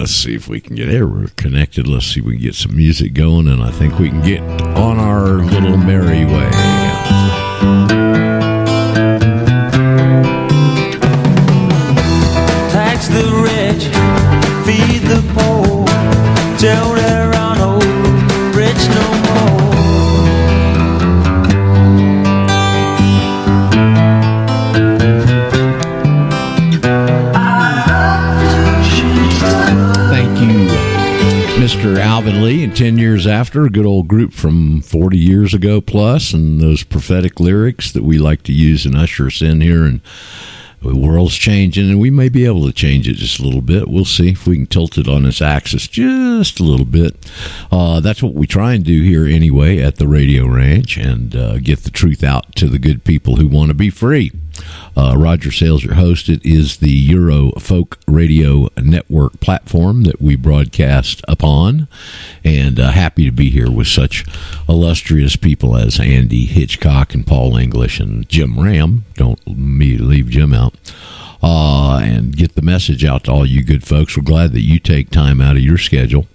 Let's see if we can get there. We're connected. Let's see if we can get some music going, and I think we can get on our little merry way. Lee. And 10 years after, a good old group from 40 years ago plus, and those prophetic lyrics that we like to use and usher us in here. And the world's changing, and we may be able to change it just a little bit. We'll see if we can tilt it on its axis just a little bit. Uh, that's what we try and do here anyway at the Radio Ranch and uh, get the truth out to the good people who want to be free. Uh, Roger Sayles, your host. It is the Euro Folk Radio Network platform that we broadcast upon, and uh, happy to be here with such illustrious people as Andy Hitchcock and Paul English and Jim Ram. Don't me leave Jim out. Uh, and get the message out to all you good folks. We're glad that you take time out of your schedule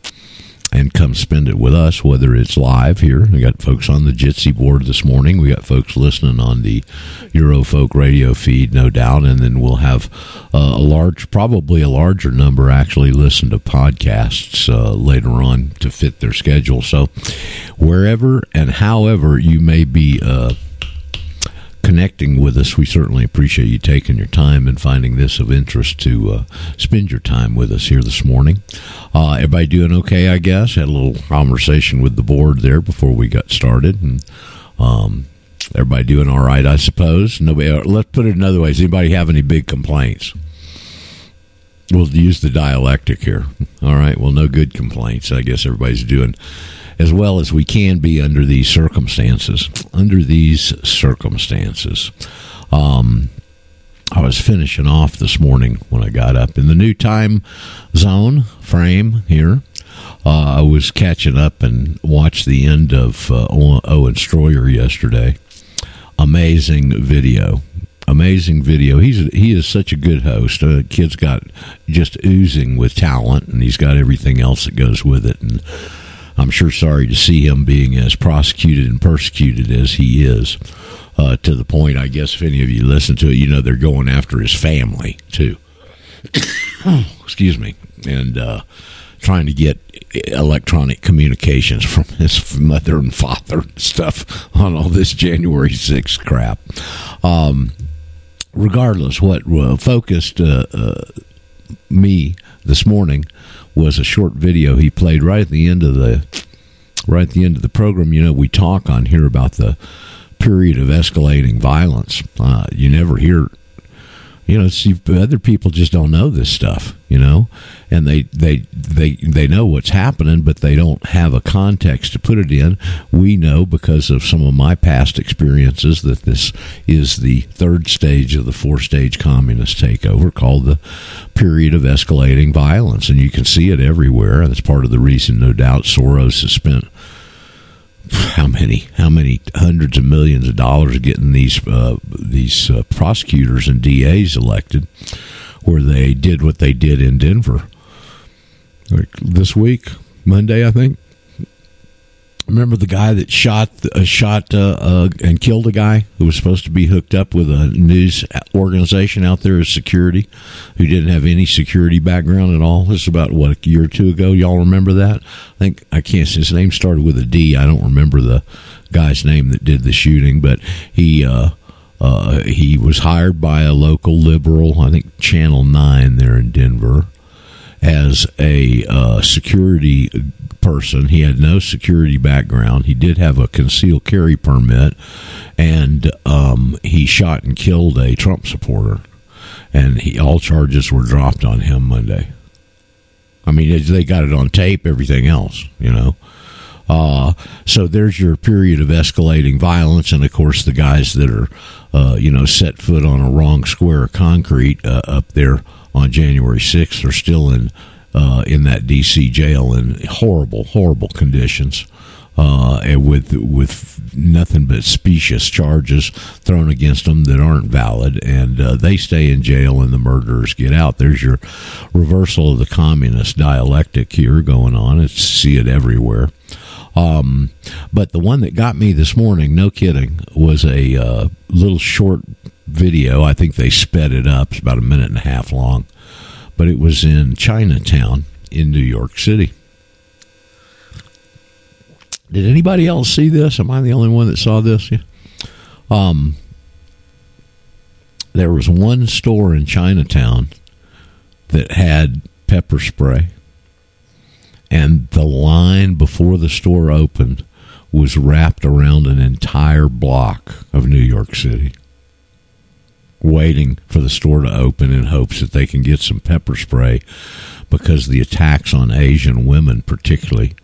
and come spend it with us, whether it's live here. We got folks on the Jitsi board this morning. We got folks listening on the Eurofolk radio feed, no doubt, and then we'll have uh, a large, probably a larger number actually listen to podcasts uh, later on to fit their schedule. So, wherever and however you may be. Uh, connecting with us. We certainly appreciate you taking your time and finding this of interest to uh, spend your time with us here this morning. Uh, everybody doing okay, I guess? Had a little conversation with the board there before we got started. And um, everybody doing all right, I suppose. Nobody. uh, Let's put it another way. Does anybody have any big complaints? We'll use the dialectic here. All right. Well, no good complaints. I guess everybody's doing as well as we can be under these circumstances. Under these circumstances. Um, I was finishing off this morning when I got up in the new time zone frame here. Uh, I was catching up and watched the end of uh, Owen Shroyer yesterday. Amazing video amazing video. He's he is such a good host. Uh, kid's got just oozing with talent, and he's got everything else that goes with it. And I'm sure sorry to see him being as prosecuted and persecuted as he is. Uh, to the point, I guess, if any of you listen to it, you know they're going after his family too. Excuse me, and uh, trying to get electronic communications from his mother and father and stuff on all this January 6th crap. Um, regardless, what uh, focused uh, uh, me this morning was a short video he played right at the end of the right at the end of the program. You know, we talk on here about the period of escalating violence. Uh, you never hear. You know, see, other people just don't know this stuff. You know, and they they they they know what's happening, but they don't have a context to put it in. We know because of some of my past experiences that this is the third stage of the four stage communist takeover, called the period of escalating violence, and you can see it everywhere. And it's part of the reason, no doubt, Soros has spent how many how many hundreds of millions of dollars getting these uh, these uh, prosecutors and DAs elected, where they did what they did in Denver like this week, Monday, I think. Remember the guy that shot uh, shot uh, uh, and killed a guy who was supposed to be hooked up with a news organization out there as security, who didn't have any security background at all. This is about what a year or two ago. Y'all remember that? I think I can't. His name started with a D. I don't remember the guy's name that did the shooting, but he. Uh, uh, he was hired by a local liberal, I think Channel 9 there in Denver, as a uh, security person. He had no security background. He did have a concealed carry permit, and um, he shot and killed a Trump supporter. And he, all charges were dropped on him Monday. I mean, they got it on tape, everything else, you know. Uh, so there's your period of escalating violence, and of course, the guys that are, uh, you know, set foot on a wrong square of concrete uh, up there on January 6th are still in uh, in that D.C. jail in horrible, horrible conditions. uh, and with with nothing but specious charges thrown against them that aren't valid, and uh, they stay in jail, and the murderers get out. There's your reversal of the communist dialectic here going on. It's see it everywhere. Um, but the one that got me this morning, no kidding, was a uh, little short video. I think they sped it up. It's about a minute and a half long, but it was in Chinatown in New York City. Did anybody else see this? Am I the only one that saw this? Yeah. Um, there was one store in Chinatown that had pepper spray, and the line before the store opened was wrapped around an entire block of New York City, waiting for the store to open in hopes that they can get some pepper spray because the attacks on Asian women, particularly,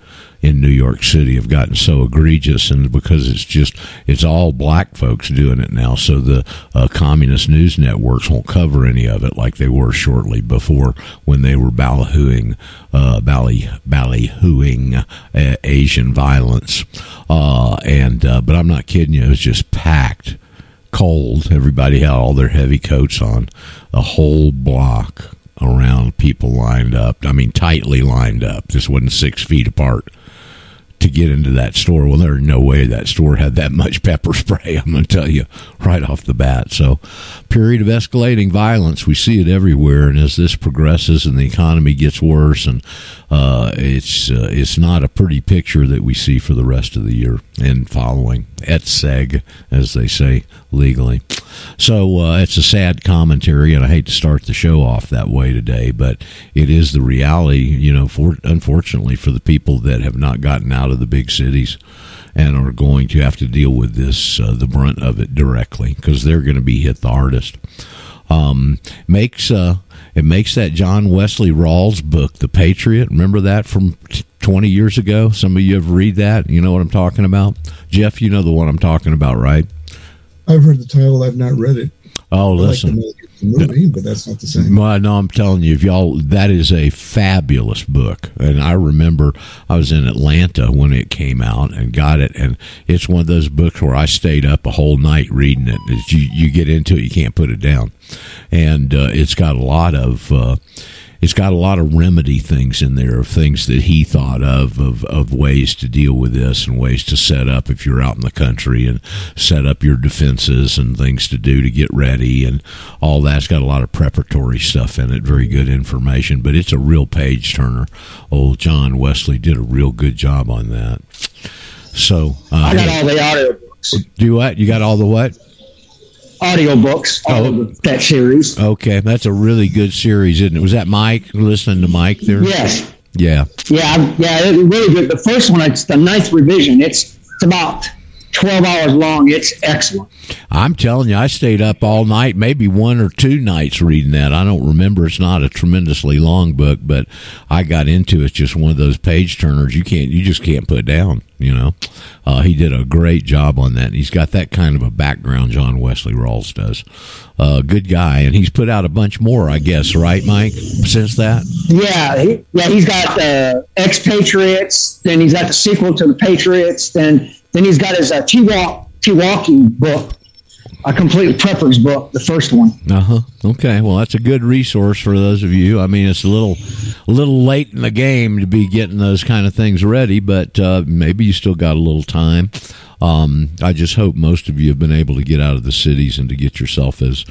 in New York City have gotten so egregious, and because it's just it's all black folks doing it now, so the uh, communist news networks won't cover any of it like they were shortly before when they were ballyhooing, uh, bally ballyhooing uh, Asian violence, uh, and uh, but I'm not kidding you, it was just packed. Cold. Everybody had all their heavy coats on. A whole block around people lined up. I mean, tightly lined up. This wasn't six feet apart to get into that store. Well, there's no way that store had that much pepper spray. I'm going to tell you right off the bat. So, period of escalating violence. We see it everywhere, and as this progresses and the economy gets worse, and uh, it's uh, it's not a pretty picture that we see for the rest of the year and following. Et seq, as they say legally. So uh, it's a sad commentary, and I hate to start the show off that way today, but it is the reality. You know, for unfortunately for the people that have not gotten out of the big cities and are going to have to deal with this, uh, the brunt of it directly, because they're going to be hit the hardest. Um, makes uh, it makes that John Wesley Rawles book, The Patriot. Remember that from t- 20 years ago? Some of you have read that. You know what I'm talking about? Jeff, you know the one I'm talking about, right? I've heard the title. I've not read it. Oh, like listen. the movie, but that's not the same. Well, no, I'm telling you, if y'all, that is a fabulous book. And I remember I was in Atlanta when it came out and got it, and it's one of those books where I stayed up a whole night reading it. As you you get into it, you can't put it down, and uh, it's got a lot of. Uh, it's got a lot of remedy things in there of things that he thought of, of of ways to deal with this and ways to set up if you're out in the country and set up your defenses and things to do to get ready and all that's got a lot of preparatory stuff in it very good information but it's a real page turner. Old john wesley did a real good job on that. So uh, I got all the audio books, do what? You got all the what audio books, all Oh. of that series. okay that's a really good series isn't it was that mike listening to mike there Yes, yeah yeah, yeah, it's really good. The first one, it's the ninth revision. It's, it's about twelve hours long. It's excellent. I'm telling you, I stayed up all night, maybe one or two nights reading that. I don't remember. It's not a tremendously long book, but I got into it. It's just one of those page turners you can't, you just can't put down. You know, uh, he did a great job on that. And he's got that kind of a background. John Wesley Rawles does. Uh, good guy, and he's put out a bunch more, I guess. Right, Mike? Since that, Yeah, he, yeah, he's got uh, Expatriates. Then he's got the sequel to the Patriots. Then then he's got his uh, T-Walk, T-Walking book, a complete preppers book, the first one. Uh huh. Okay. Well, that's a good resource for those of you. I mean, it's a little, a little late in the game to be getting those kind of things ready, but uh, maybe you still got a little time. Um, I just hope most of you have been able to get out of the cities and to get yourself as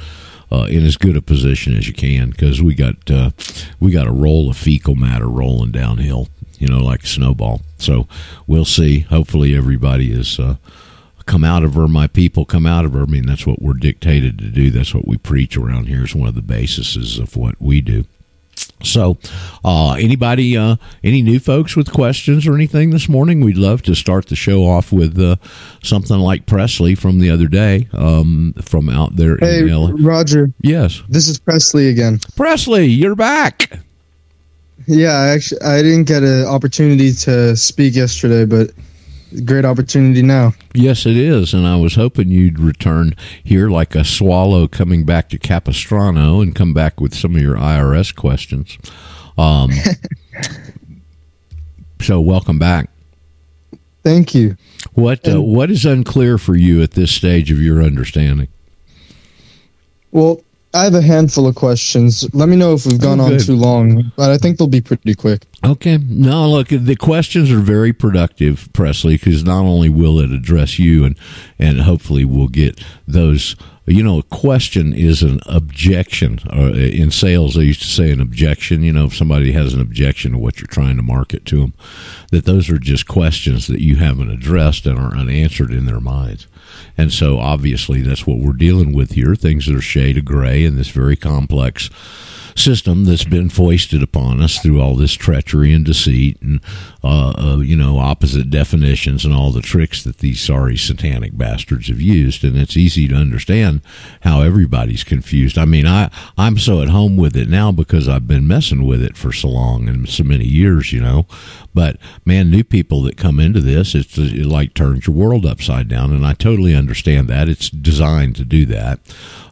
uh, in as good a position as you can because we got uh, we got a roll of fecal matter rolling downhill, you know, like a snowball. So we'll see. Hopefully, everybody is. Uh, come out of her, my people come out of her. I mean, that's what we're dictated to do. That's what we preach around here. Is one of the bases of what we do. So, uh, anybody, uh, any new folks with questions or anything this morning? We'd love to start the show off with uh, something like Presley from the other day, um, from out there Hey, in LA. Roger, Yes, this is Presley again. Presley, you're back. Yeah, I actually I didn't get an opportunity to speak yesterday, but great opportunity now. Yes, it is, and I was hoping you'd return here like a swallow coming back to Capistrano and come back with some of your IRS questions. Um, so, welcome back. Thank you. What uh, what is unclear for you at this stage of your understanding? Well, I have a handful of questions. Let me know if we've gone Oh, on too long, but I think they'll be pretty quick. Okay. No, look, the questions are very productive, Presley, because not only will it address you and, and hopefully we'll get those, you know, a question is an objection. Uh, in sales, they used to say an objection, you know, if somebody has an objection to what you're trying to market to them, that those are just questions that you haven't addressed and are unanswered in their minds. And so obviously that's what we're dealing with here, things that are shade of gray in this very complex system that's been foisted upon us through all this treachery and deceit and uh, uh, you know opposite definitions and all the tricks that these sorry satanic bastards have used. And it's easy to understand how everybody's confused. I mean i i'm so at home with it now because i've been messing with it for so long and so many years you know. But man new people that come into this it's it like turns your world upside down. And i totally understand that. It's designed to do that.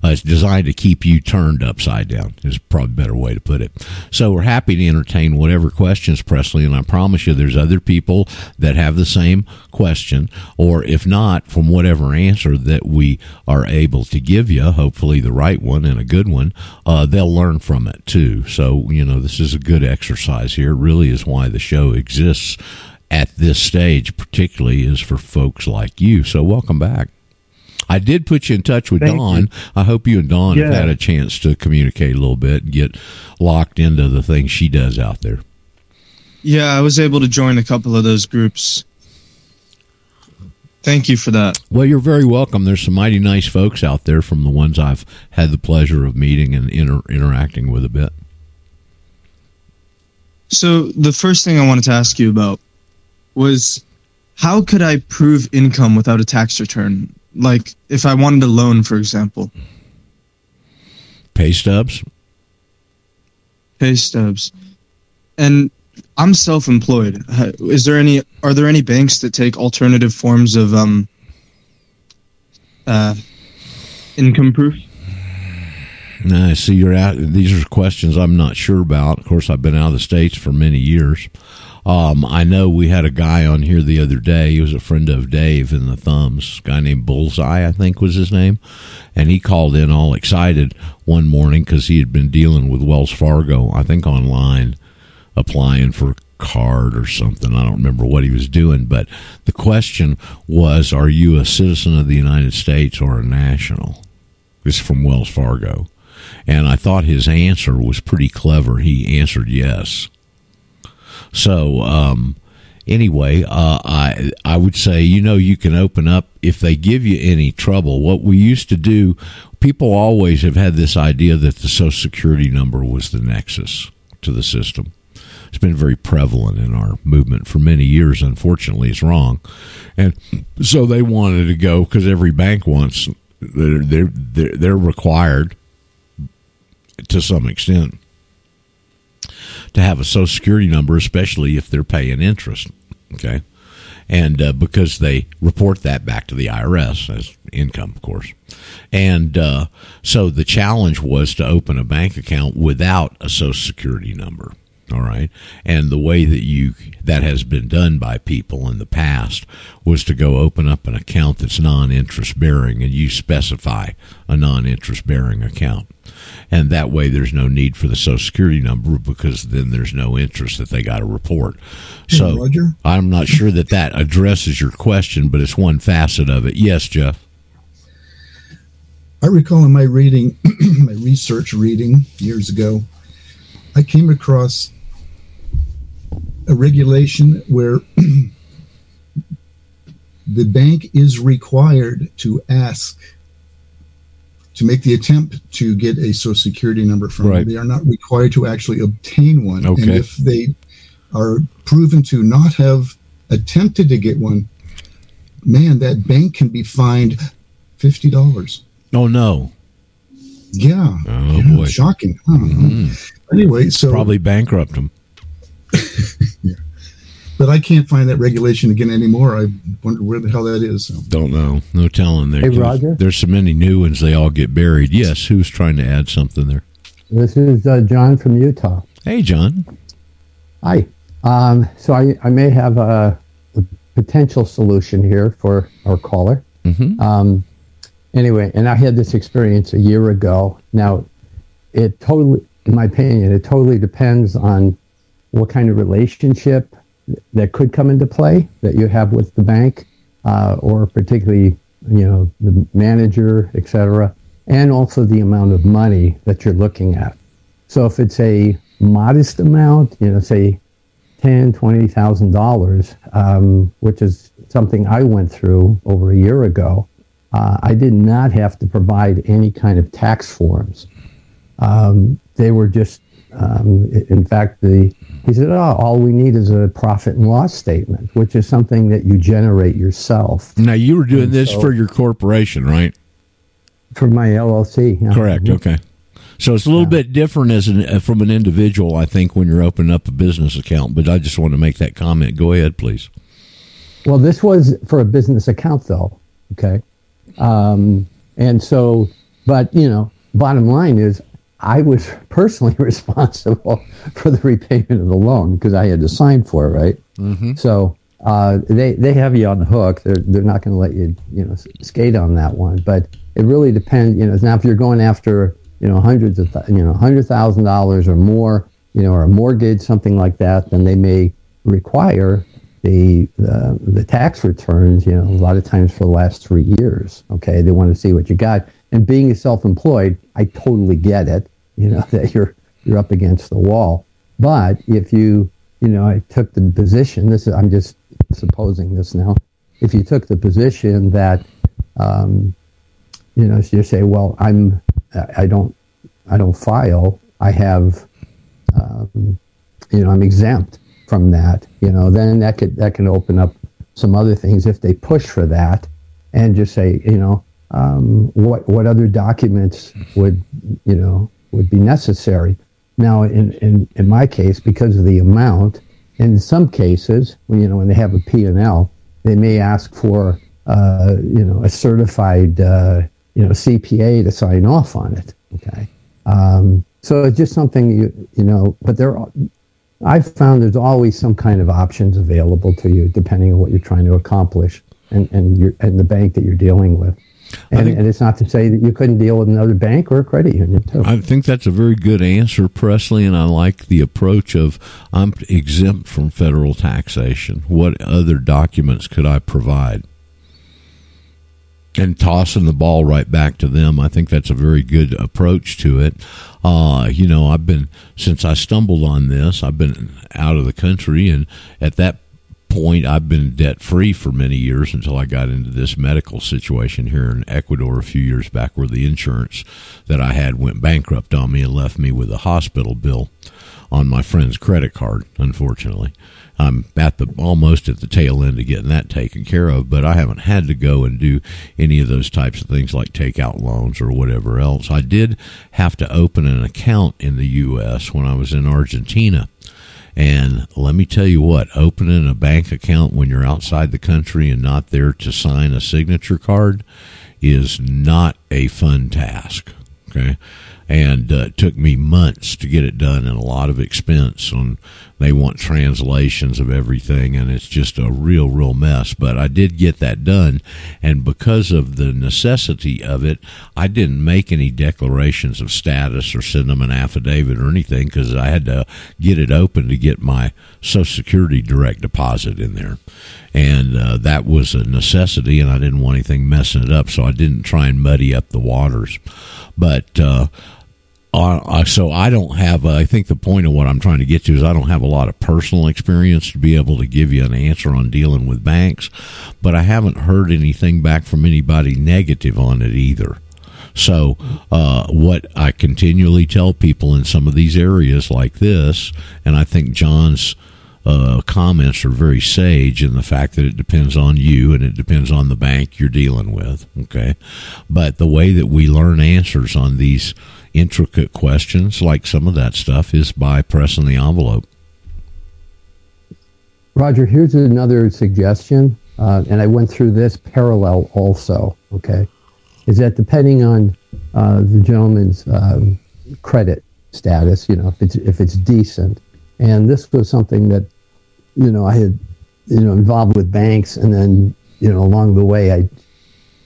Uh, it's designed to keep you turned upside down is probably better way to put it. So we're happy to entertain whatever questions presley and i promise you there's other people that have the same question or if not from whatever answer that we are able to give you hopefully the right one and a good one uh, they'll learn from it too. So you know this is a good exercise here. It really is why the show exists at this stage particularly is for folks like you. So welcome back I did put you in touch with Thank Dawn. I hope you and Dawn have had a chance to communicate a little bit and get locked into the things she does out there. Yeah, I was able to join a couple of those groups. Thank you for that. Well, you're very welcome. There's some mighty nice folks out there from the ones I've had the pleasure of meeting and inter- interacting with a bit. So, the first thing I wanted to ask you about was how could I prove income without a tax return? Like, if I wanted a loan, for example, Pay stubs? pay stubs. And I'm self-employed. Is there any? Are there any banks that take alternative forms of um, uh, income proof? No, I see you're out. These are questions I'm not sure about. Of course, I've been out of the states for many years. Um, I know we had a guy on here the other day. He was a friend of Dave in the Thumbs. Guy named Bullseye, I think was his name, and he called in all excited one morning because he had been dealing with Wells Fargo, I think online, applying for a card or something. I don't remember what he was doing, but the question was, "Are you a citizen of the United States or a national?" This is from Wells Fargo. And I thought his answer was pretty clever. He answered yes. So, um, anyway, uh, I I would say you know you can open up if they give you any trouble. What we used to do, people always have had this idea that the Social Security number was the nexus to the system. It's been very prevalent in our movement for many years. Unfortunately, it's wrong, and so they wanted to go because every bank wants they're they're they're, they're required to some extent to have a social security number, especially if they're paying interest. Okay. And uh, because they report that back to the IRS as income, of course. And uh, so the challenge was to open a bank account without a social security number. All right. And the way that you that has been done by people in the past was to go open up an account that's non-interest bearing and you specify a non-interest bearing account. And that way there's no need for the social security number because then there's no interest that they got to report. So Roger? I'm not sure that that addresses your question, but it's one facet of it. Yes, Jeff. I recall in my reading, my research reading years ago, I came across a regulation where the bank is required to ask to make the attempt to get a social security number from Right. you. They are not required to actually obtain one. And if they are proven to not have attempted to get one, man, that bank can be fined fifty dollars. Oh no. Yeah. Oh, Yeah, boy. Shocking. Don't know. Anyway, so Probably bankrupt them. but I can't find that regulation again anymore. I wonder where the hell that is. So. Don't know. No telling. There. Hey, Roger? There's so many new ones. They all get buried. Yes. Who's trying to add something there? This is uh, John from Utah. Hey, John. Hi. Um, so I, I may have a, a potential solution here for our caller. Mhm. Um, anyway, and I had this experience a year ago. Now, it totally, in my opinion, it totally depends on what kind of relationship that could come into play that you have with the bank, uh, or particularly, you know, the manager, etc., and also the amount of money that you're looking at. So if it's a modest amount, you know, say ten, twenty thousand dollars, um, which is something I went through over a year ago. Uh, I did not have to provide any kind of tax forms. Um, they were just, um, in fact, the he said, "Oh, all we need is a profit and loss statement, which is something that you generate yourself Now you were doing And this so- for your corporation, right? for my LLC." yeah. Correct. Okay. So it's a little bit different as an uh, from an individual, I think, when you're opening up a business account. But I just want to make that comment. Go ahead, please. Well, this was for a business account, though. Okay. Um, and so, but, you know, bottom line is I was personally responsible for the repayment of the loan because I had to sign for it, right? Mm-hmm. So uh, they, they have you on the hook. They're, they're not going to let you, you know, skate on that one. But it really depends, you know, now if you're going after, you know, hundreds of, you know, hundred thousand dollars or more, you know, or a mortgage, something like that, then they may require the, the the tax returns. You know, a lot of times for the last three years. Okay, they want to see what you got. And being self-employed, I totally get it. You know that you're you're up against the wall. But if you you know, I took the position. This is I'm just supposing this now. If you took the position that um, you know, so you say, well, I'm, I don't, I don't file. I have, um, you know, I'm exempt from that. You know, then that could that can open up some other things if they push for that, and just say, you know, um, what what other documents would, you know, would be necessary. Now, in, in, in my case, because of the amount, in some cases, you know, when they have a P&L, they may ask for, uh, you know, a certified, uh, you know, CPA to sign off on it. Okay. Um, so it's just something you, you know, but there are, I've found there's always some kind of options available to you depending on what you're trying to accomplish and, and your, and the bank that you're dealing with. And, think- and it's not to say that you couldn't deal with another bank or a credit union too. I think that's a very good answer, Presley, and I like the approach of I'm exempt from federal taxation. What other documents could I provide? And tossing the ball right back to them. I think that's a very good approach to it. Uh, you know, I've been, since I stumbled on this, I've been out of the country, and at that point, I've been debt free for many years until I got into this medical situation here in Ecuador a few years back, where the insurance that I had went bankrupt on me and left me with a hospital bill on my friend's credit card. Unfortunately, I'm at the almost at the tail end of getting that taken care of, but I haven't had to go and do any of those types of things like take out loans or whatever else. I did have to open an account in the U.S. when I was in Argentina. And let me tell you what, opening a bank account when you're outside the country and not there to sign a signature card is not a fun task. Okay. And uh, it took me months to get it done and a lot of expense. And they want translations of everything, and it's just a real, real mess. But I did get that done. And because of the necessity of it, I didn't make any declarations of status or send them an affidavit or anything because I had to get it open to get my Social Security direct deposit in there. And uh, that was a necessity, and I didn't want anything messing it up, so I didn't try and muddy up the waters. But uh, uh, so I don't have. I think the point of what I'm trying to get to is I don't have a lot of personal experience to be able to give you an answer on dealing with banks, but I haven't heard anything back from anybody negative on it either. So, uh, what I continually tell people in some of these areas like this, and I think John's uh, comments are very sage in the fact that it depends on you and it depends on the bank you're dealing with. Okay. But the way that we learn answers on these intricate questions, like some of that stuff, is by pressing the envelope. Roger, here's another suggestion, uh, and I went through this parallel also. Okay, is that depending on uh, the gentleman's um, credit status, you know, if it's if it's decent, and this was something that, you know, I had you know, involved with banks, and then you know, along the way, I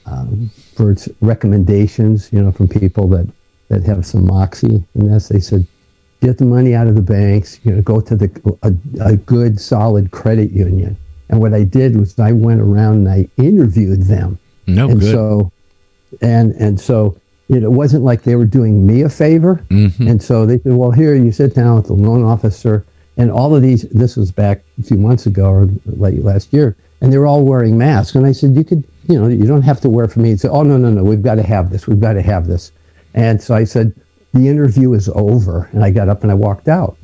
um, for recommendations, you know, from people that that have some moxie in this, they said, get the money out of the banks, you know, go to the a, a good, solid credit union. And what I did was I went around and I interviewed them. No and good. so and and so you know, it wasn't like they were doing me a favor. Mhm. and so they said well here you sit down with the loan officer. And all of these this was back a few months ago or late last year and they were all wearing masks. And i said you could you know you don't have to wear for me. And said, oh no no no. We've got to have this. We've got to have this and so i said the interview is over and i got up and i walked out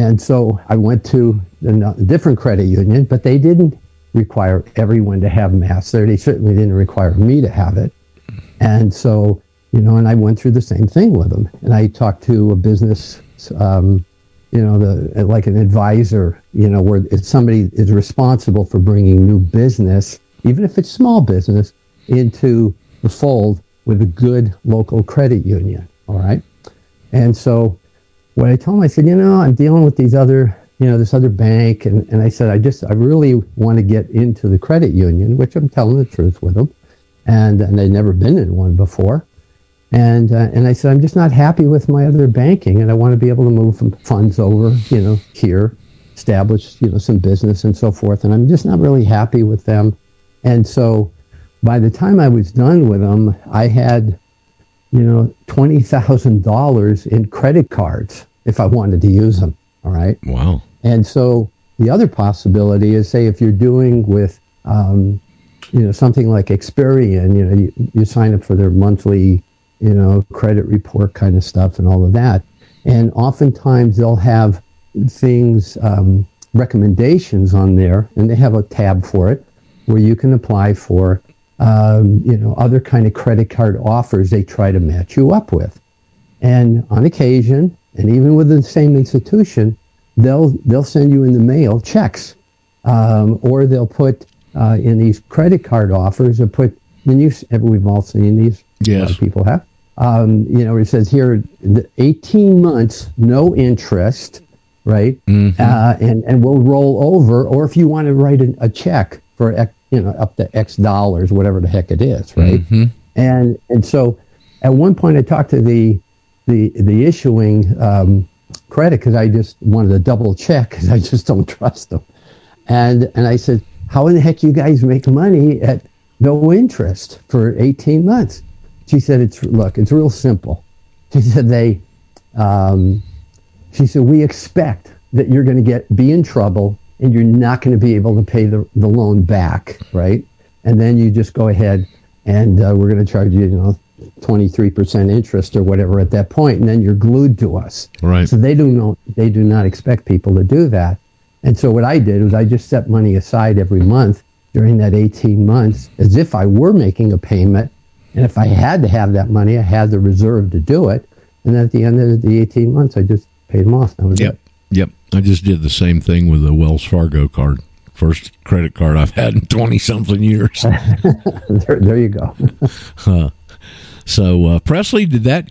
and so I went to a different credit union, but they didn't require everyone to have masks. there. They certainly didn't require me to have it. And so, you know, and I went through the same thing with them. And I talked to a business, um, you know, the like an advisor, you know, where if somebody is responsible for bringing new business, even if it's small business, into the fold with a good local credit union. All right. And so what I told him, I said, you know, I'm dealing with these other, you know, this other bank. And, and I said, I just, I really want to get into the credit union, which I'm telling the truth with them. And, and I'd never been in one before. And, uh, and I said, I'm just not happy with my other banking and I want to be able to move funds over, you know, here, establish, you know, some business and so forth. And I'm just not really happy with them. And so by the time I was done with them, I had, you know, twenty thousand dollars in credit cards if I wanted to use them. All right. Wow. And so the other possibility is, say, if you're doing with, um, you know, something like Experian, you know, you, you sign up for their monthly, you know, credit report kind of stuff and all of that. And oftentimes they'll have things, um, recommendations on there, and they have a tab for it where you can apply for, um, you know, other kind of credit card offers they try to match you up with. And on occasion, and even within the same institution, they'll they'll send you in the mail checks, um, or they'll put uh, in these credit card offers. Or put when you we've all seen these. Yes. of people have. Um, you know, it says here, 18 months, no interest, right? Uh, and and we'll roll over, or if you want to write a, a check for you know up to X dollars, whatever the heck it is, right? And and so at one point I talked to the the the issuing um, credit because I just wanted to double check because I just don't trust them. And and I said, how in the heck you guys make money at no interest for 18 months? She said, it's look, it's real simple. She said they, um, she said we expect that you're going to get be in trouble and you're not going to be able to pay the, the loan back, right? And then you just go ahead and uh, we're going to charge you, you know, 23% interest or whatever at that point, and then you're glued to us. Right. So they do not they do not expect people to do that. And so what I did was I just set money aside every month during that 18 months as if I were making a payment. And if I had to have that money, I had the reserve to do it. And then at the end of the 18 months, I just paid them off. That was Yep. Yep. I just did the same thing with a Wells Fargo card. First credit card I've had in 20 something years. There, there you go. So, uh, Presley, did that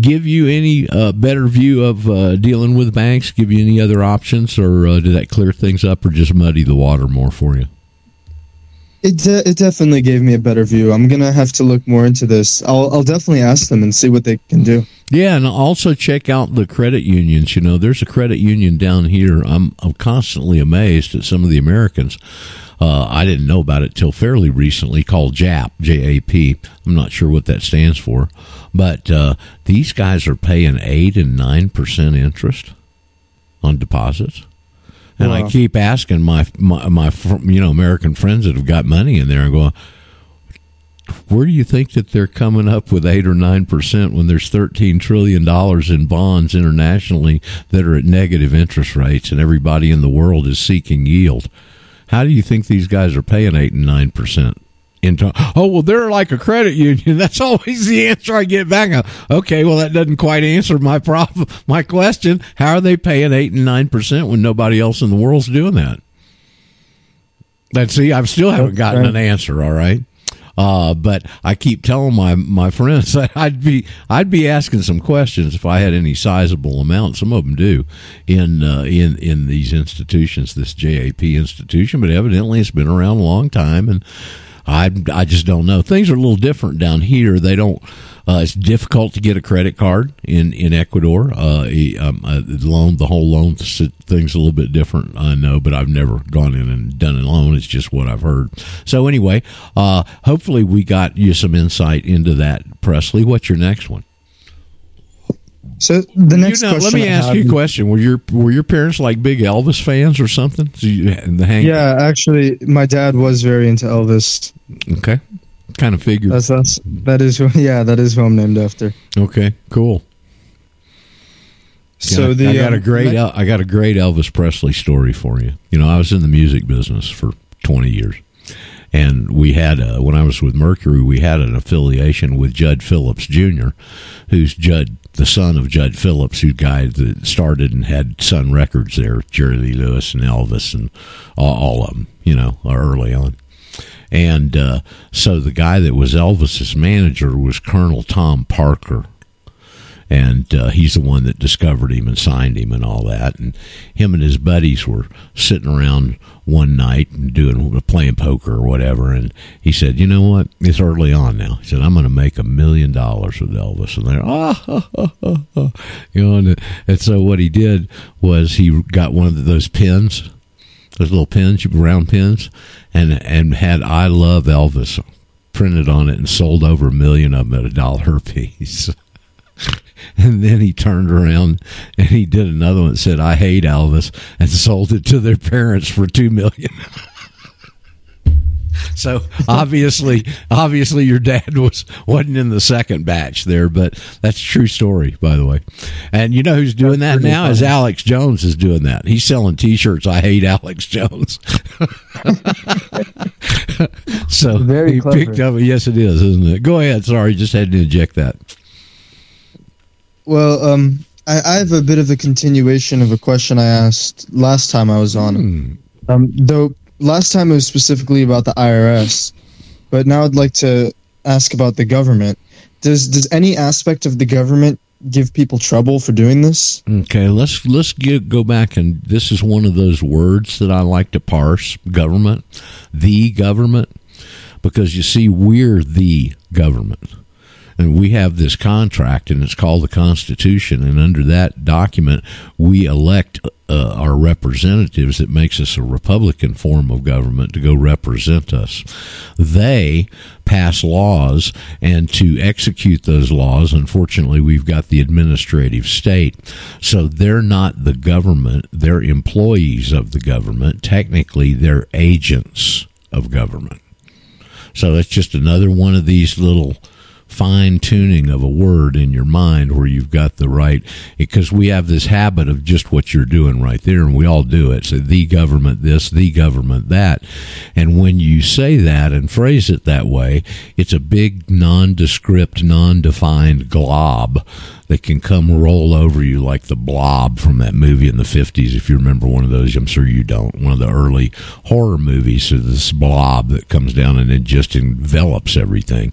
give you any uh, better view of uh, dealing with banks? Give you any other options, or uh, did that clear things up, or just muddy the water more for you? It de- it definitely gave me a better view. I'm gonna have to look more into this. I'll I'll definitely ask them and see what they can do. Yeah, and also check out the credit unions. You know, there's a credit union down here. I'm I'm constantly amazed at some of the Americans. Uh, I didn't know about it till fairly recently. Called JAP, J A P. I'm not sure what that stands for, but uh, these guys are paying eight and nine percent interest on deposits. And I uh-huh. keep asking my, my my you know American friends that have got money in there and going, where do you think that they're coming up with eight or nine percent when there's thirteen trillion dollars in bonds internationally that are at negative interest rates and everybody in the world is seeking yield? How do you think these guys are paying eight and nine percent? Into oh well, they're like a credit union. That's always the answer I get back. Uh, Okay, well that doesn't quite answer my problem, my question. How are they paying eight and nine percent when nobody else in the world's doing that? Let's see. I still haven't gotten an answer. All right. Uh, but I keep telling my my friends that I'd be I'd be asking some questions if I had any sizable amount. Some of them do in uh, in in these institutions, this JAP institution. But evidently, it's been around a long time, and I I just don't know. Things are a little different down here. They don't. Uh, it's difficult to get a credit card in in Ecuador. Uh, um, uh, the loan, the whole loan thing's a little bit different. I know, but I've never gone in and done a loan. It's just what I've heard. So anyway, uh, hopefully we got you some insight into that, Presley. What's your next one? So the next know, let me I ask have you a question. Were your were your parents like big Elvis fans or something? So you, the hang, Yeah, actually, my dad was very into Elvis. Okay. Kind of figure. That's that's that is who. Yeah, that is who I'm named after. okay. Cool. So Yeah, the I got um, a great ne- I got a great Elvis Presley story for you. You know, I was in the music business for 20 years. And we had a, when I was with Mercury, we had an affiliation with Judd Phillips Jr., who's Judd, the son of Judd Phillips, who guy that started and had Sun Records there, Jerry Lewis and Elvis and all, all of them, you know, early on. And uh, so the guy that was Elvis's manager was Colonel Tom Parker and uh, he's the one that discovered him and signed him and all that. And him and his buddies were sitting around one night and doing playing poker or whatever. And he said, "You know what? It's early on now." He said, "I'm going to make a million dollars with Elvis." And they're ah, ha, ha, ha, ha. you know. And, and so what he did was he got one of those pins, those little pins, round pins, and and had "I love Elvis." Printed on it and sold over a million of them at a dollar a piece. And then he turned around and he did another one that said, I hate Elvis and sold it to their parents for two million. so obviously obviously your dad was wasn't in the second batch there, but that's a true story, by the way. And you know who's doing that now is Alex Jones is doing that. He's selling t shirts, I hate Alex Jones. so Very he clever. picked up yes it is, isn't it? Go ahead, sorry, just had to inject that. Well, um, I, I have a bit of a continuation of a question I asked last time I was on. Hmm. Um, though last time it was specifically about the IRS, but now I'd like to ask about the government. Does does any aspect of the government give people trouble for doing this? Okay, let's let's get, go back and this is one of those words that I like to parse. Government, the government, because you see, we're the government, and we have this contract, and it's called the Constitution, and under that document, we elect. Uh, our representatives, that makes us a Republican form of government to go represent us. They pass laws, and to execute those laws, unfortunately, we've got the administrative state. So they're not the government, they're employees of the government. Technically, they're agents of government. So that's just another one of these little fine tuning of a word in your mind where you've got the right because we have this habit of just what you're doing right there and we all do it. So the government this the government that. And when you say that and phrase it that way it's a big nondescript non-defined glob that can come roll over you like the blob from that movie in the 50s if you remember one of those. I'm sure you don't. One of the early horror movies so this blob that comes down and it just envelops everything.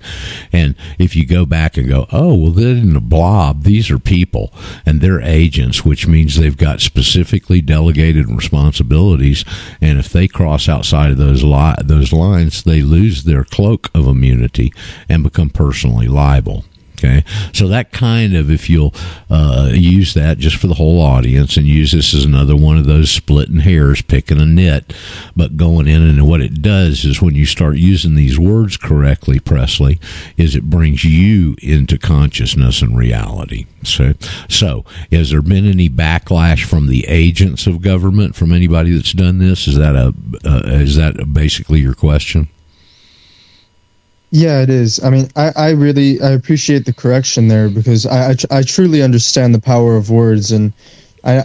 And if you go back and go oh well they're in a blob. These are people and they're agents which means they've got specifically delegated responsibilities. And if they cross outside of those li- those lines they lose their cloak of immunity and become personally liable Okay, so that kind of, if you'll uh, use that just for the whole audience and use this as another one of those splitting hairs, picking a nit, but going in and what it does is when you start using these words correctly, Presley, is it brings you into consciousness and reality. So, so has there been any backlash from the agents of government from anybody that's done this? Is that a uh, is that basically your question? Yeah, it is. I mean, I, I really I appreciate the correction there because I, I tr- I truly understand the power of words and I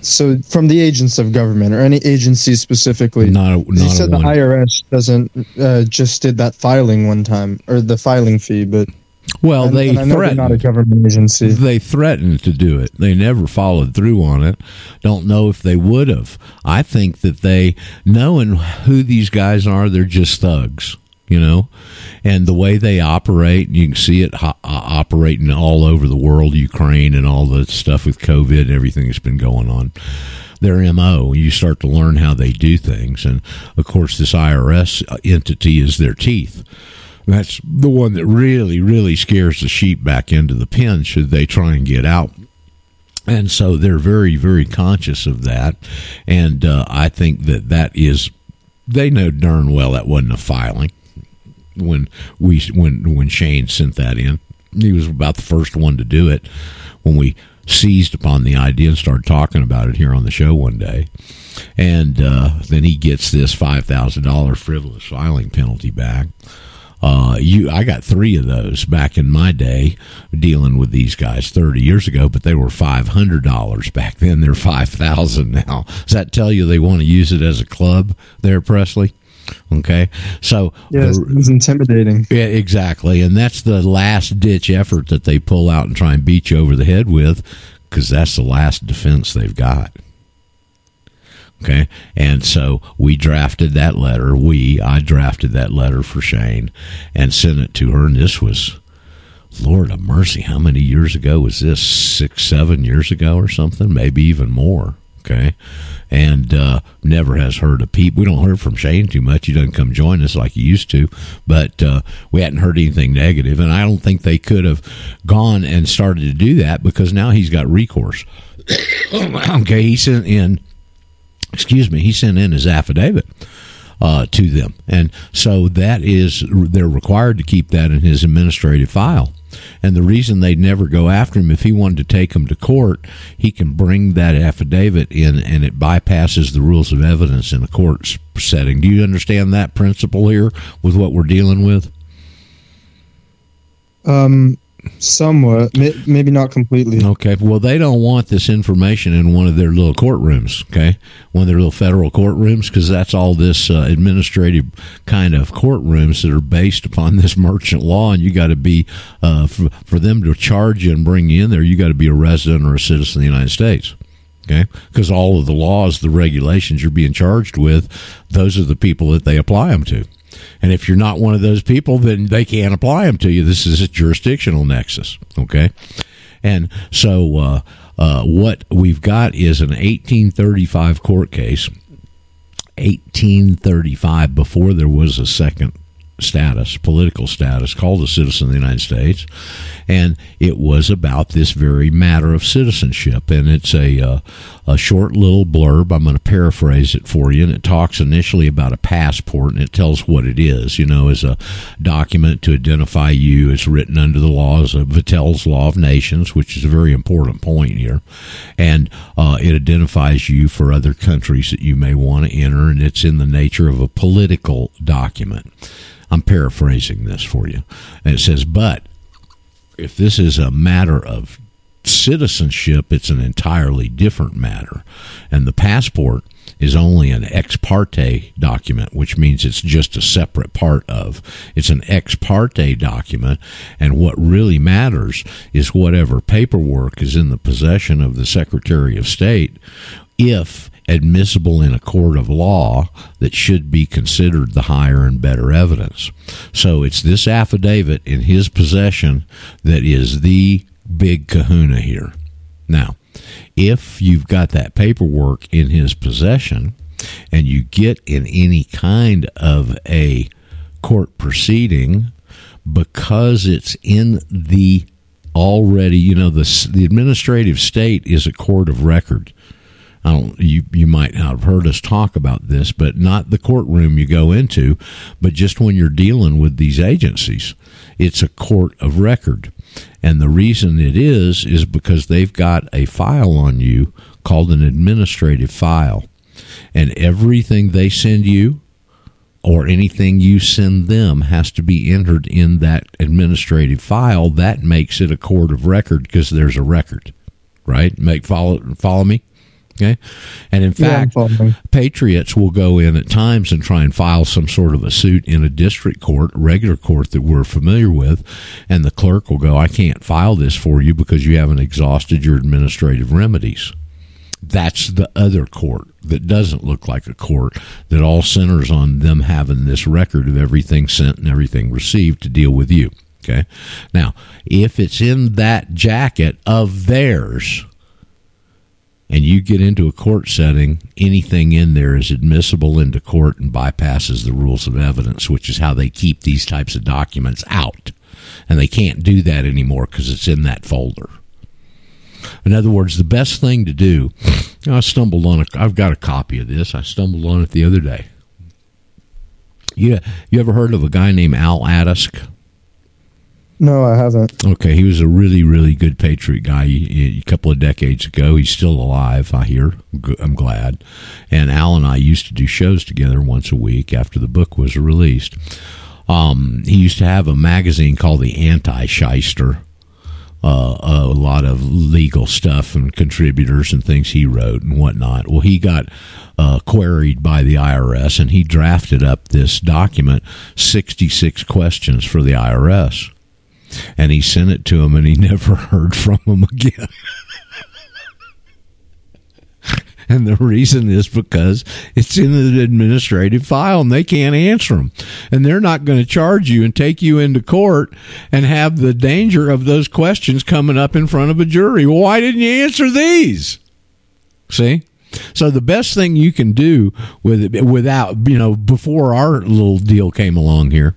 so from the agents of government or any agency specifically. Not a, you not a said the IRS doesn't uh, just did that filing one time or the filing fee, but well, and, they and threatened. not a government agency. They threatened to do it. They never followed through on it. Don't know if they would have. I think that they, knowing who these guys are, they're just thugs. You know, and the way they operate, you can see it ho- uh, operating all over the world, Ukraine and all the stuff with COVID and everything that's been going on. Their MO, you start to learn how they do things. And of course, this IRS entity is their teeth. That's the one that really, really scares the sheep back into the pen should they try and get out and so they're very very conscious of that and uh, i think that that is they know darn well that wasn't a filing when we when when shane sent that in he was about the first one to do it when we seized upon the idea and started talking about it here on the show one day and uh, then he gets this $5000 frivolous filing penalty back uh, you, I got three of those back in my day dealing with these guys 30 years ago, but they were $500 back then. They're 5000 now. Does that tell you they want to use it as a club there, Presley? Okay. So, Yes, the- it's intimidating. yeah, exactly. And that's the last ditch effort that they pull out and try and beat you over the head with because that's the last defense they've got. Okay. And so we drafted that letter. We, I drafted that letter for Shane and sent it to her. And this was, Lord of mercy, how many years ago was this? Six, seven years ago or something? Maybe even more. Okay. And uh, never has heard a peep. We don't hear from Shane too much. He doesn't come join us like he used to. But uh, we hadn't heard anything negative, And I don't think they could have gone and started to do that because now he's got recourse. okay. He sent in excuse me, he sent in his affidavit uh, to them, and so that is they're required to keep that in his administrative file. And the reason they'd never go after him if he wanted to take him to court, he can bring that affidavit in, and it bypasses the rules of evidence in a court setting. Do you understand that principle here with what we're dealing with? Um, somewhat, maybe not completely. Okay. Well, they don't want this information in one of their little courtrooms. Okay, one of their little federal courtrooms, because that's all this uh, administrative kind of courtrooms that are based upon this merchant law, and you got to be uh, for, for them to charge you and bring you in there. You got to be a resident or a citizen of the United States. Okay, because all of the laws, the regulations you're being charged with, those are the people that they apply them to. And if you're not one of those people, then they can't apply them to you. This is a jurisdictional nexus. Okay. And so, uh, uh, what we've got is an 1835 court case, 1835, before there was a second status, political status, called a citizen of the United States, and it was about this very matter of citizenship. And it's a uh, a short little blurb. I'm going to paraphrase it for you, and it talks initially about a passport, and it tells what it is. You know, as a document to identify you. It's written under the laws of Vattel's Law of Nations, which is a very important point here, and uh, it identifies you for other countries that you may want to enter, and it's in the nature of a political document. I'm paraphrasing this for you. And it says, but if this is a matter of citizenship, it's an entirely different matter. And the passport is only an ex parte document, which means it's just a separate part of. It's an ex parte document, and what really matters is whatever paperwork is in the possession of the Secretary of State, if admissible in a court of law that should be considered the higher and better evidence. So it's this affidavit in his possession that is the big kahuna here. Now, if you've got that paperwork in his possession and you get in any kind of a court proceeding because it's in the already, you know, the the administrative state is a court of record. I don't you you might not have heard us talk about this, but not the courtroom you go into, but just when you're dealing with these agencies. It's a court of record. And the reason it is is because they've got a file on you called an administrative file. And everything they send you or anything you send them has to be entered in that administrative file. That makes it a court of record because there's a record, right? Make follow follow me. Okay, and in fact, following. patriots will go in at times and try and file some sort of a suit in a district court, regular court that we're familiar with, and the clerk will go, "I can't file this for you because you haven't exhausted your administrative remedies." That's the other court that doesn't look like a court, that all centers on them having this record of everything sent and everything received to deal with you. Okay. Now, if it's in that jacket of theirs, and you get into a court setting, anything in there is admissible into court and bypasses the rules of evidence, which is how they keep these types of documents out. And they can't do that anymore because it's in that folder. In other words, the best thing to do, I stumbled on a, I've got a copy of this. I stumbled on it the other day. Yeah, you ever heard of a guy named Al Adask? No, I haven't. Okay, he was a really, really good Patriot guy a couple of decades ago. He's still alive, I hear. I'm glad. And Al and I used to do shows together once a week after the book was released. Um, he used to have a magazine called The Anti Shyster. Uh, a lot of legal stuff and contributors and things he wrote and whatnot. Well, he got uh, queried by the IRS and he drafted up this document 66 questions for the IRS and he sent it to him and he never heard from him again. and the reason is because it's in the administrative file and they can't answer them. And they're not going to charge you and take you into court and have the danger of those questions coming up in front of a jury. Why didn't you answer these? See? So the best thing you can do with it, without you know before our little deal came along here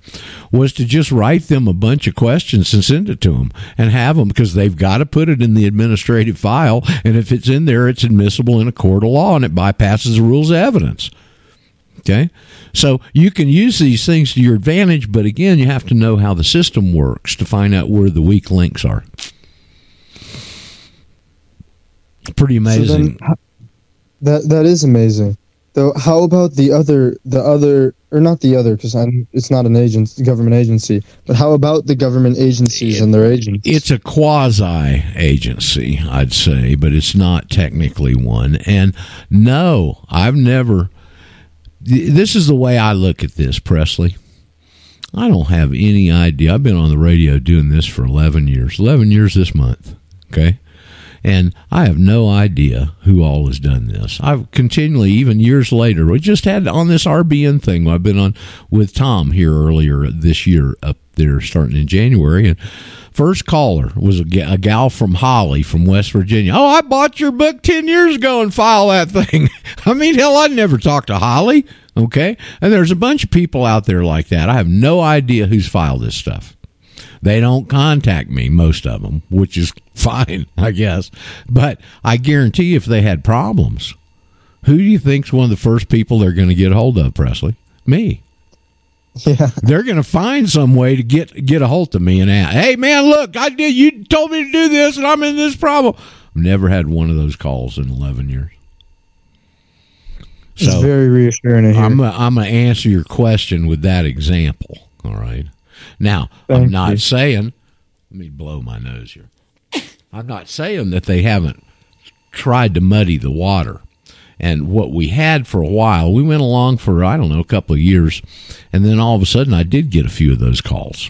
was to just write them a bunch of questions and send it to them and have them because they've got to put it in the administrative file and if it's in there it's admissible in a court of law and it bypasses the rules of evidence. Okay? So you can use these things to your advantage, but again, you have to know how the system works to find out where the weak links are. Pretty amazing. So then, that that is amazing. Though, how about the other, the other, or not the other, because it's not an agency, government agency. But how about the government agencies and their agents? It's a quasi agency, I'd say, but it's not technically one. And no, I've never. This is the way I look at this, Presley. I don't have any idea. I've been on the radio doing this for 11 years. 11 years this month. Okay. And I have no idea who all has done this. I've continually, even years later, we just had on this RBN thing I've been on with Tom here earlier this year up there starting in January. And first caller was a, a gal from Holly from West Virginia. Oh, I bought your book 10 years ago and file that thing. I mean, hell, I'd never talked to Holly. Okay. And there's a bunch of people out there like that. I have no idea who's filed this stuff. They don't contact me, most of them, which is fine, I guess. But I guarantee if they had problems, who do you think's one of the first people they're going to get a hold of, Presley? Me. yeah, They're going to find some way to get get a hold of me and ask, "Hey, man, look, I did. You told me to do this, and I'm in this problem." I've never had one of those calls in 11 years. it's very reassuring to hear. I'm gonna, I'm going to answer your question with that example. All right. Now, I'm not you. saying. Let me blow my nose here. I'm not saying that they haven't tried to muddy the water. And what we had for a while, we went along for I don't know a couple of years, and then all of a sudden, I did get a few of those calls.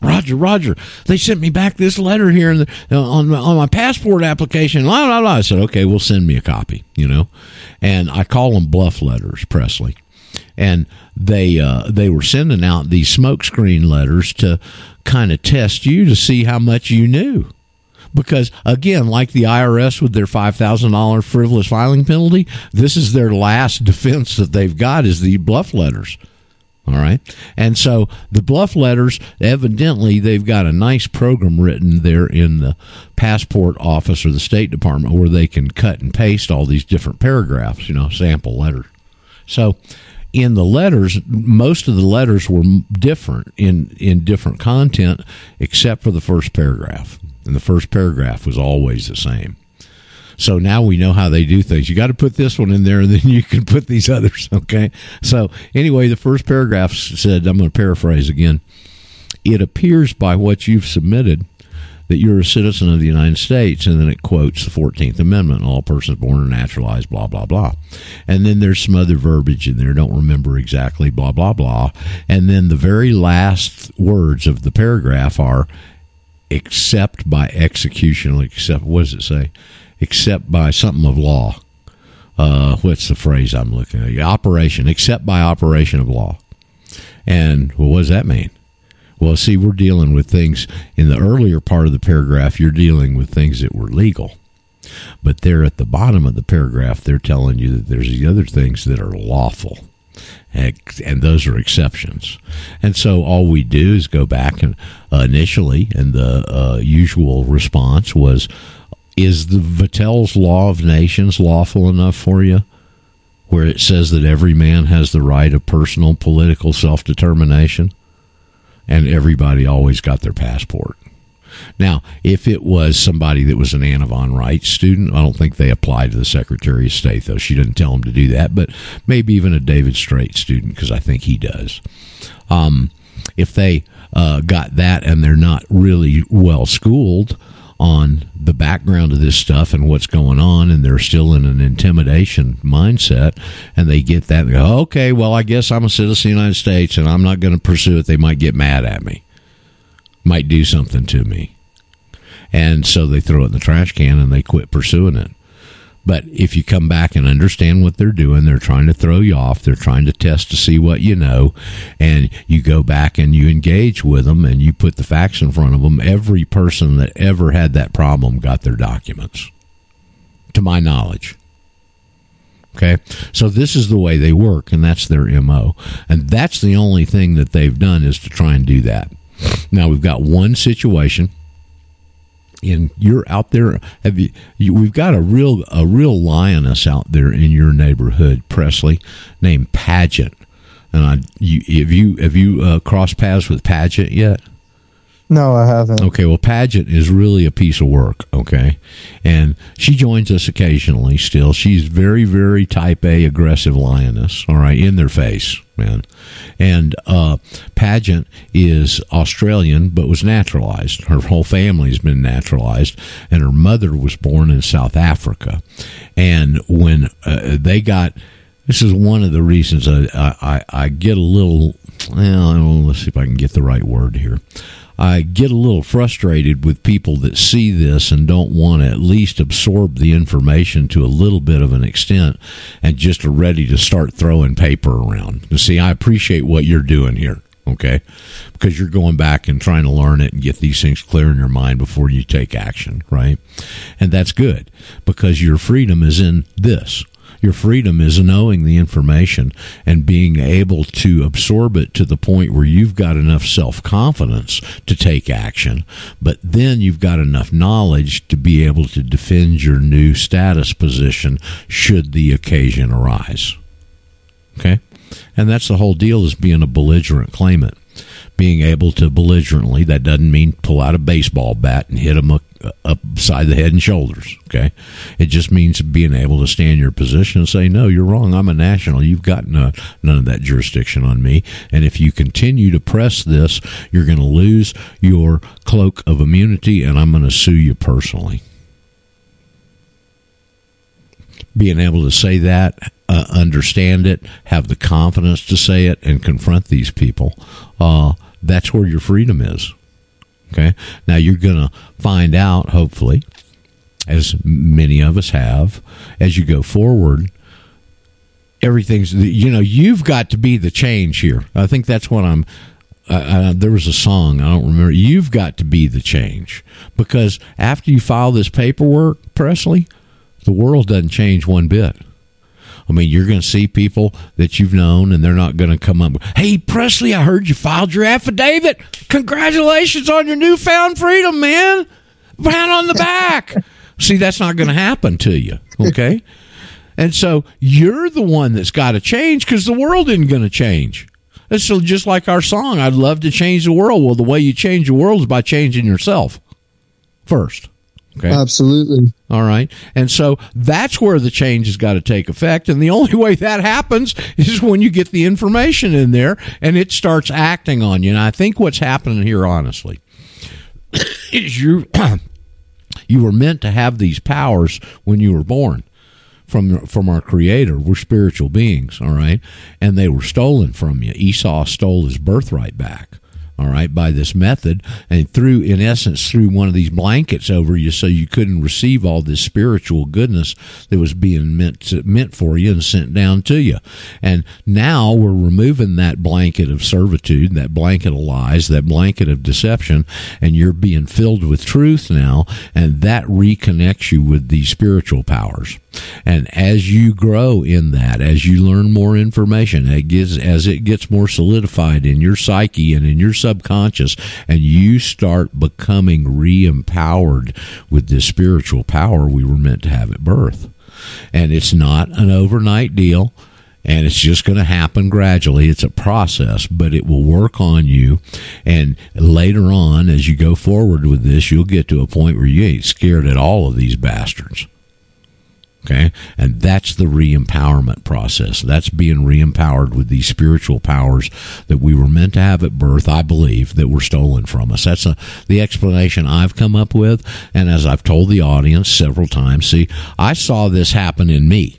Roger, Roger, they sent me back this letter here in the, uh, on my, on my passport application. La la la. I said, okay, well, send me a copy. You know, and I call them bluff letters, Presley, and they uh, they were sending out these smokescreen letters to kind of test you to see how much you knew. Because again, like the IRS with their five thousand dollar frivolous filing penalty, this is their last defense that they've got is the bluff letters. All right. And so the bluff letters, evidently, they've got a nice program written there in the passport office or the State Department where they can cut and paste all these different paragraphs, you know, sample letters. So in the letters, most of the letters were different in, in different content except for the first paragraph. And the first paragraph was always the same. So now we know how they do things. You got to put this one in there, and then you can put these others. Okay. So anyway, the first paragraph said, I'm going to paraphrase again. It appears by what you've submitted that you're a citizen of the United States, and then it quotes the Fourteenth Amendment: all persons born or naturalized, blah blah blah. And then there's some other verbiage in there. Don't remember exactly, blah blah blah. And then the very last words of the paragraph are except by execution. Except what does it say? except by something of law. Uh, what's the phrase I'm looking at? Operation, except by operation of law. And well, what does that mean? Well, see, we're dealing with things in the earlier part of the paragraph, you're dealing with things that were legal. But there at the bottom of the paragraph, they're telling you that there's the other things that are lawful. Ex- And those are exceptions. And so all we do is go back and uh, initially, and the uh, usual response was, is the Vattel's Law of Nations lawful enough for you? Where it says that every man has the right of personal political self determination? And everybody always got their passport. Now, if it was somebody that was an Anna von Reitz student, I don't think they applied to the Secretary of State, though. She didn't tell them to do that, but maybe even a David Straight student, because I think he does. Um, if they uh, got that and they're not really well schooled on the background of this stuff and what's going on, and they're still in an intimidation mindset, and they get that and go, okay, well, I guess I'm a citizen of the United States and I'm not going to pursue it, they might get mad at me might do something to me. And so they throw it in the trash can and they quit pursuing it. But if you come back and understand what they're doing, they're trying to throw you off. They're trying to test to see what you know. And you go back and you engage with them and you put the facts in front of them. Every person that ever had that problem got their documents, to my knowledge. Okay. So this is the way they work, and that's their MO. And that's the only thing that they've done is to try and do that. Now we've got one situation and you're out there have you, you we've got a real a real lioness out there in your neighborhood presley named pageant and i you have you have you uh, crossed paths with pageant yet No, I haven't. Okay, well, Pageant is really a piece of work, okay? And she joins us occasionally still. She's very, very type A aggressive lioness, all right, in their face, man. And uh, Pageant is Australian, but was naturalized. Her whole family's been naturalized, and her mother was born in South Africa. And when uh, they got. This is one of the reasons I, I, I get a little. Well, let's see if I can get the right word here. I get a little frustrated with people that see this and don't want to at least absorb the information to a little bit of an extent and just are ready to start throwing paper around. You see, I appreciate what you're doing here, okay? Because you're going back and trying to learn it and get these things clear in your mind before you take action, right? And that's good because your freedom is in this. Your freedom is knowing the information and being able to absorb it to the point where you've got enough self confidence to take action, but then you've got enough knowledge to be able to defend your new status position should the occasion arise. Okay? And that's the whole deal is being a belligerent claimant. Being able to belligerently, that doesn't mean pull out a baseball bat and hit them upside the head and shoulders. Okay. It just means being able to stand your position and say, no, you're wrong. I'm a national. You've got no, none of that jurisdiction on me. And if you continue to press this, you're going to lose your cloak of immunity and I'm going to sue you personally being able to say that, uh, understand it, have the confidence to say it, and confront these people. Uh, that's where your freedom is. Okay. Now you're going to find out, hopefully, as many of us have, as you go forward. Everything's, you know, you've got to be the change here. I think that's what I'm. Uh, uh, there was a song I don't remember. You've got to be the change because after you file this paperwork, Presley, the world doesn't change one bit. I mean, you're going to see people that you've known, and they're not going to come up. Hey, Presley, I heard you filed your affidavit. Congratulations on your newfound freedom, man. Pat on the back. see, that's not going to happen to you. Okay. And so you're the one that's got to change because the world isn't going to change. It's just like our song. I'd love to change the world. Well, the way you change the world is by changing yourself first. Okay. Absolutely. All right. And so that's where the change has got to take effect. And the only way that happens is when you get the information in there and it starts acting on you. And I think what's happening here, honestly, is you you were meant to have these powers when you were born from from our creator we're spiritual beings all right and they were stolen from you esau stole his birthright back all right, by this method, and through, in essence, through one of these blankets over you, so you couldn't receive all this spiritual goodness that was being meant to, meant for you and sent down to you. And now we're removing that blanket of servitude, that blanket of lies, that blanket of deception, and you're being filled with truth now, and that reconnects you with these spiritual powers. And as you grow in that, as you learn more information, it gets, as it gets more solidified in your psyche and in your subconscious, and you start becoming re empowered with this spiritual power we were meant to have at birth. And it's not an overnight deal and it's just going to happen gradually. It's a process, but it will work on you. And later on, as you go forward with this, you'll get to a point where you ain't scared at all of these bastards. Okay. And that's the re empowerment process. That's being re empowered with these spiritual powers that we were meant to have at birth, I believe, that were stolen from us. That's a, the explanation I've come up with. And as I've told the audience several times, see, I saw this happen in me,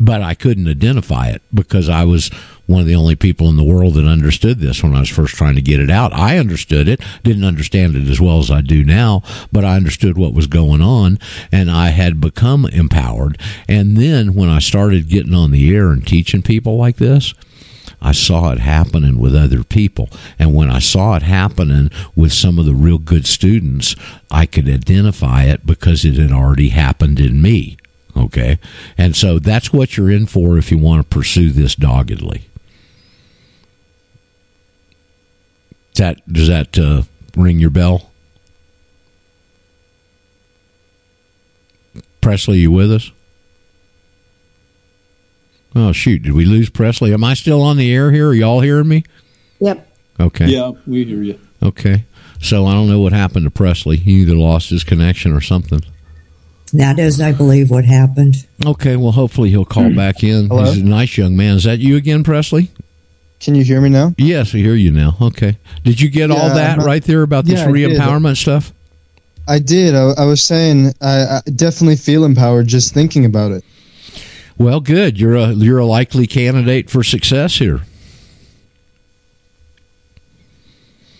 but I couldn't identify it because I was one of the only people in the world that understood this when I was first trying to get it out. I understood it, didn't understand it as well as I do now, but I understood what was going on and I had become empowered. And then when I started getting on the air and teaching people like this, I saw it happening with other people. And when I saw it happening with some of the real good students, I could identify it because it had already happened in me. Okay. And so that's what you're in for if you want to pursue this doggedly. That does that uh, ring your bell? Presley, you with us? Oh shoot! Did we lose Presley? Am I still on the air here? Are y'all hearing me? Yep. Okay. Yeah, we hear you. Okay. So I don't know what happened to Presley. He either lost his connection or something. That is, I believe, what happened. Okay. Well, hopefully he'll call back in. Hello? He's a nice young man. Is that you again, Presley? Can you hear me now? Yes, I hear you now. Okay. Did you get all that not- right there about this Yeah, re-empowerment stuff? I did. I, I was saying I, I definitely feel empowered just thinking about it. Well, good. You're a you're a likely candidate for success here.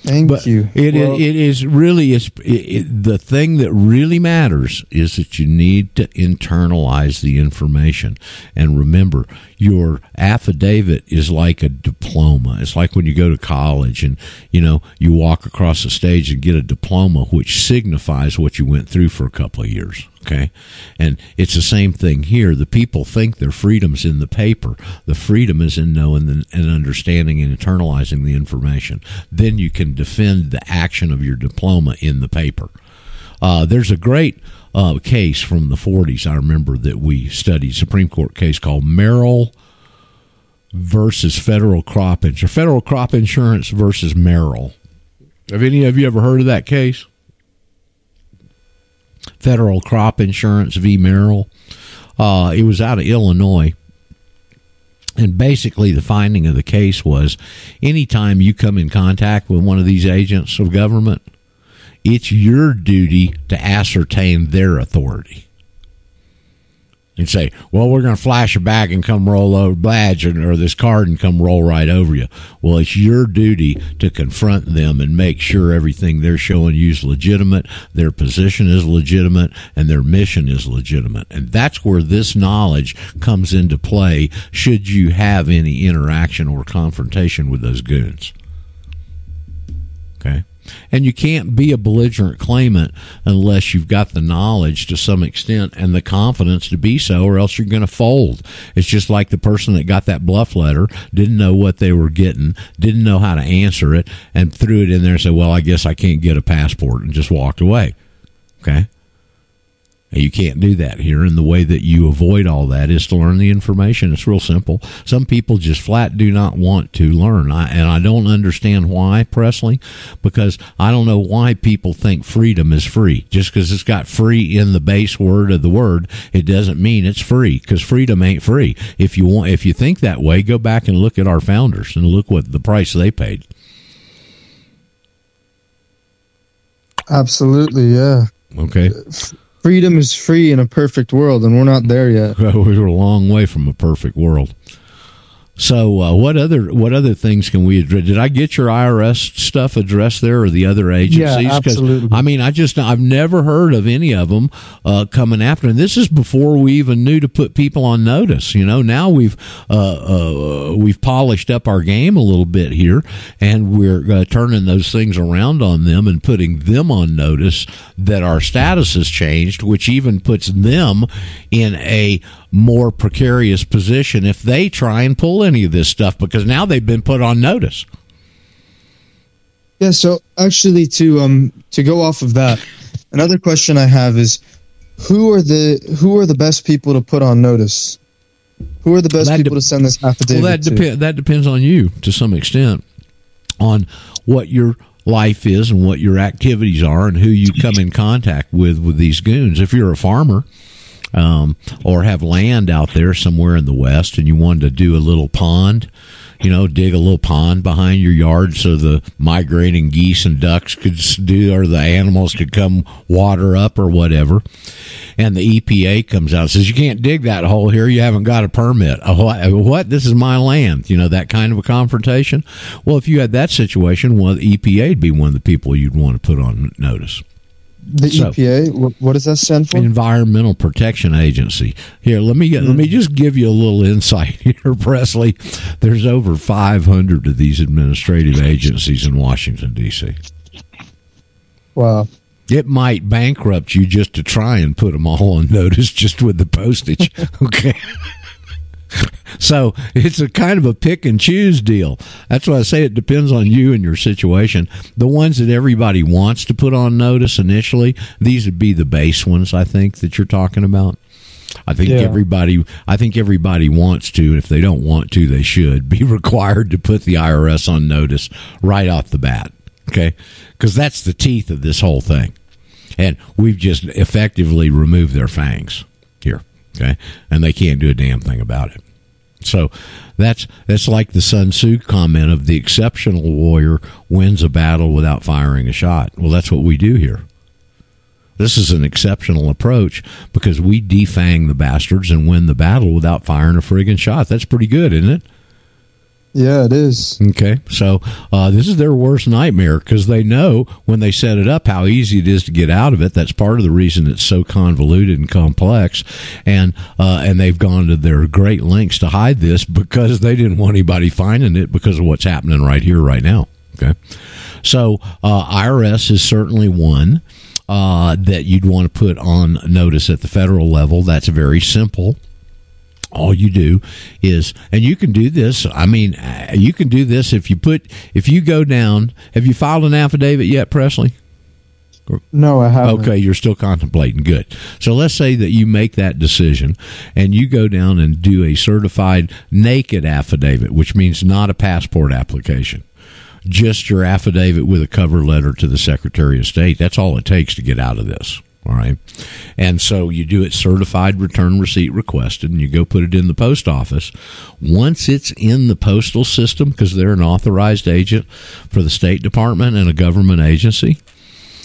Thank But you. It, Well, it is really is the thing that really matters is that you need to internalize the information and remember your affidavit is like a diploma. It's like when you go to college and you know you walk across the stage and get a diploma, which signifies what you went through for a couple of years. Okay, and it's the same thing here. The people think their freedom's in the paper. The freedom is in knowing and understanding and internalizing the information. Then you can defend the action of your diploma in the paper. Uh, there's a great uh, case from the 40s, I remember, that we studied, Supreme Court case called Merrill versus Federal Crop Insurance. Federal Crop Insurance versus Merrill. Have any of you ever heard of that case? Federal Crop Insurance v. Merrill. Uh, it was out of Illinois. And basically, the finding of the case was anytime you come in contact with one of these agents of government, it's your duty to ascertain their authority. And say, well, we're going to flash a bag and come roll over badge or, or this card and come roll right over you. Well, it's your duty to confront them and make sure everything they're showing you is legitimate, their position is legitimate, and their mission is legitimate. And that's where this knowledge comes into play should you have any interaction or confrontation with those goons. Okay. And you can't be a belligerent claimant unless you've got the knowledge to some extent and the confidence to be so, or else you're going to fold. It's just like the person that got that bluff letter, didn't know what they were getting, didn't know how to answer it, and threw it in there and said, Well, I guess I can't get a passport, and just walked away. Okay. You can't do that here. And the way that you avoid all that is to learn the information. It's real simple. Some people just flat do not want to learn. I, and I don't understand why, Presley, because I don't know why people think freedom is free. Just because it's got free in the base word of the word, it doesn't mean it's free because freedom ain't free. If you want, if you think that way, go back and look at our founders and look what the price they paid. absolutely, yeah. Okay. Freedom is free in a perfect world, and we're not there yet. we're a long way from a perfect world. So uh, what other what other things can we address? Did I get your IRS stuff addressed there, or the other agencies? 'Cause, absolutely. I mean, I just I've never heard of any of them uh, coming after, and this is before we even knew to put people on notice. You know, now we've uh, uh, we've polished up our game a little bit here, and we're uh, turning those things around on them and putting them on notice that our status has changed, which even puts them in a more precarious position if they try and pull any of this stuff because now they've been put on notice. Yeah, so actually to um to go off of that, another question I have is who are the who are the best people to put on notice? Who are the best people to send this affidavit Well, that to? depends. That depends on you to some extent, on what your life is and what your activities are and who you come in contact with with these goons. If you're a farmer. Um, or have land out there somewhere in the west, and you wanted to do a little pond, you know, dig a little pond behind your yard so the migrating geese and ducks could do, or the animals could come water up or whatever. And the EPA comes out and says, you can't dig that hole here. You haven't got a permit. What? what? This is my land. You know, that kind of a confrontation. Well, if you had that situation, well, the EPA would be one of the people you'd want to put on notice. The so- EPA, what does that stand for? Environmental Protection Agency. Here, let me get, let me just give you a little insight here, Presley. There's over 500 of these administrative agencies in Washington D.C. Wow. It might bankrupt you just to try and put them all on notice just with the postage. okay. so it's a kind of a pick and choose deal. That's why I say it depends on you and your situation. The ones that everybody wants to put on notice initially, these would be the base ones, I think, that you're talking about. I think Yeah. everybody I think everybody wants to, and if they don't want to, they should be required to put the IRS on notice right off the bat. Okay? Because that's the teeth of this whole thing. And we've just effectively removed their fangs here. Okay? And they can't do a damn thing about it. So that's that's like the Sun Tzu comment of the exceptional warrior wins a battle without firing a shot. Well, that's what we do here. This is an exceptional approach because we defang the bastards and win the battle without firing a friggin' shot. That's pretty good, isn't it? Yeah, it is. Okay, so uh, this is their worst nightmare because they know when they set it up how easy it is to get out of it. That's part of the reason it's so convoluted and complex, and uh, and they've gone to their great lengths to hide this because they didn't want anybody finding it because of what's happening right here, right now. Okay, so uh, IRS is certainly one uh, that you'd want to put on notice at the federal level. That's very simple all you do is and you can do this i mean uh, you can do this if you put if you go down have you filed an affidavit yet presley No, I haven't. Okay, you're still contemplating. Good. So let's say that you make that decision and you go down and do a certified naked affidavit, which means not a passport application. Just your affidavit with a cover letter to the Secretary of State. That's all it takes to get out of this. All right. And so you do it certified return receipt requested and you go put it in the post office. Once it's in the postal system, because they're an authorized agent for the State Department and a government agency,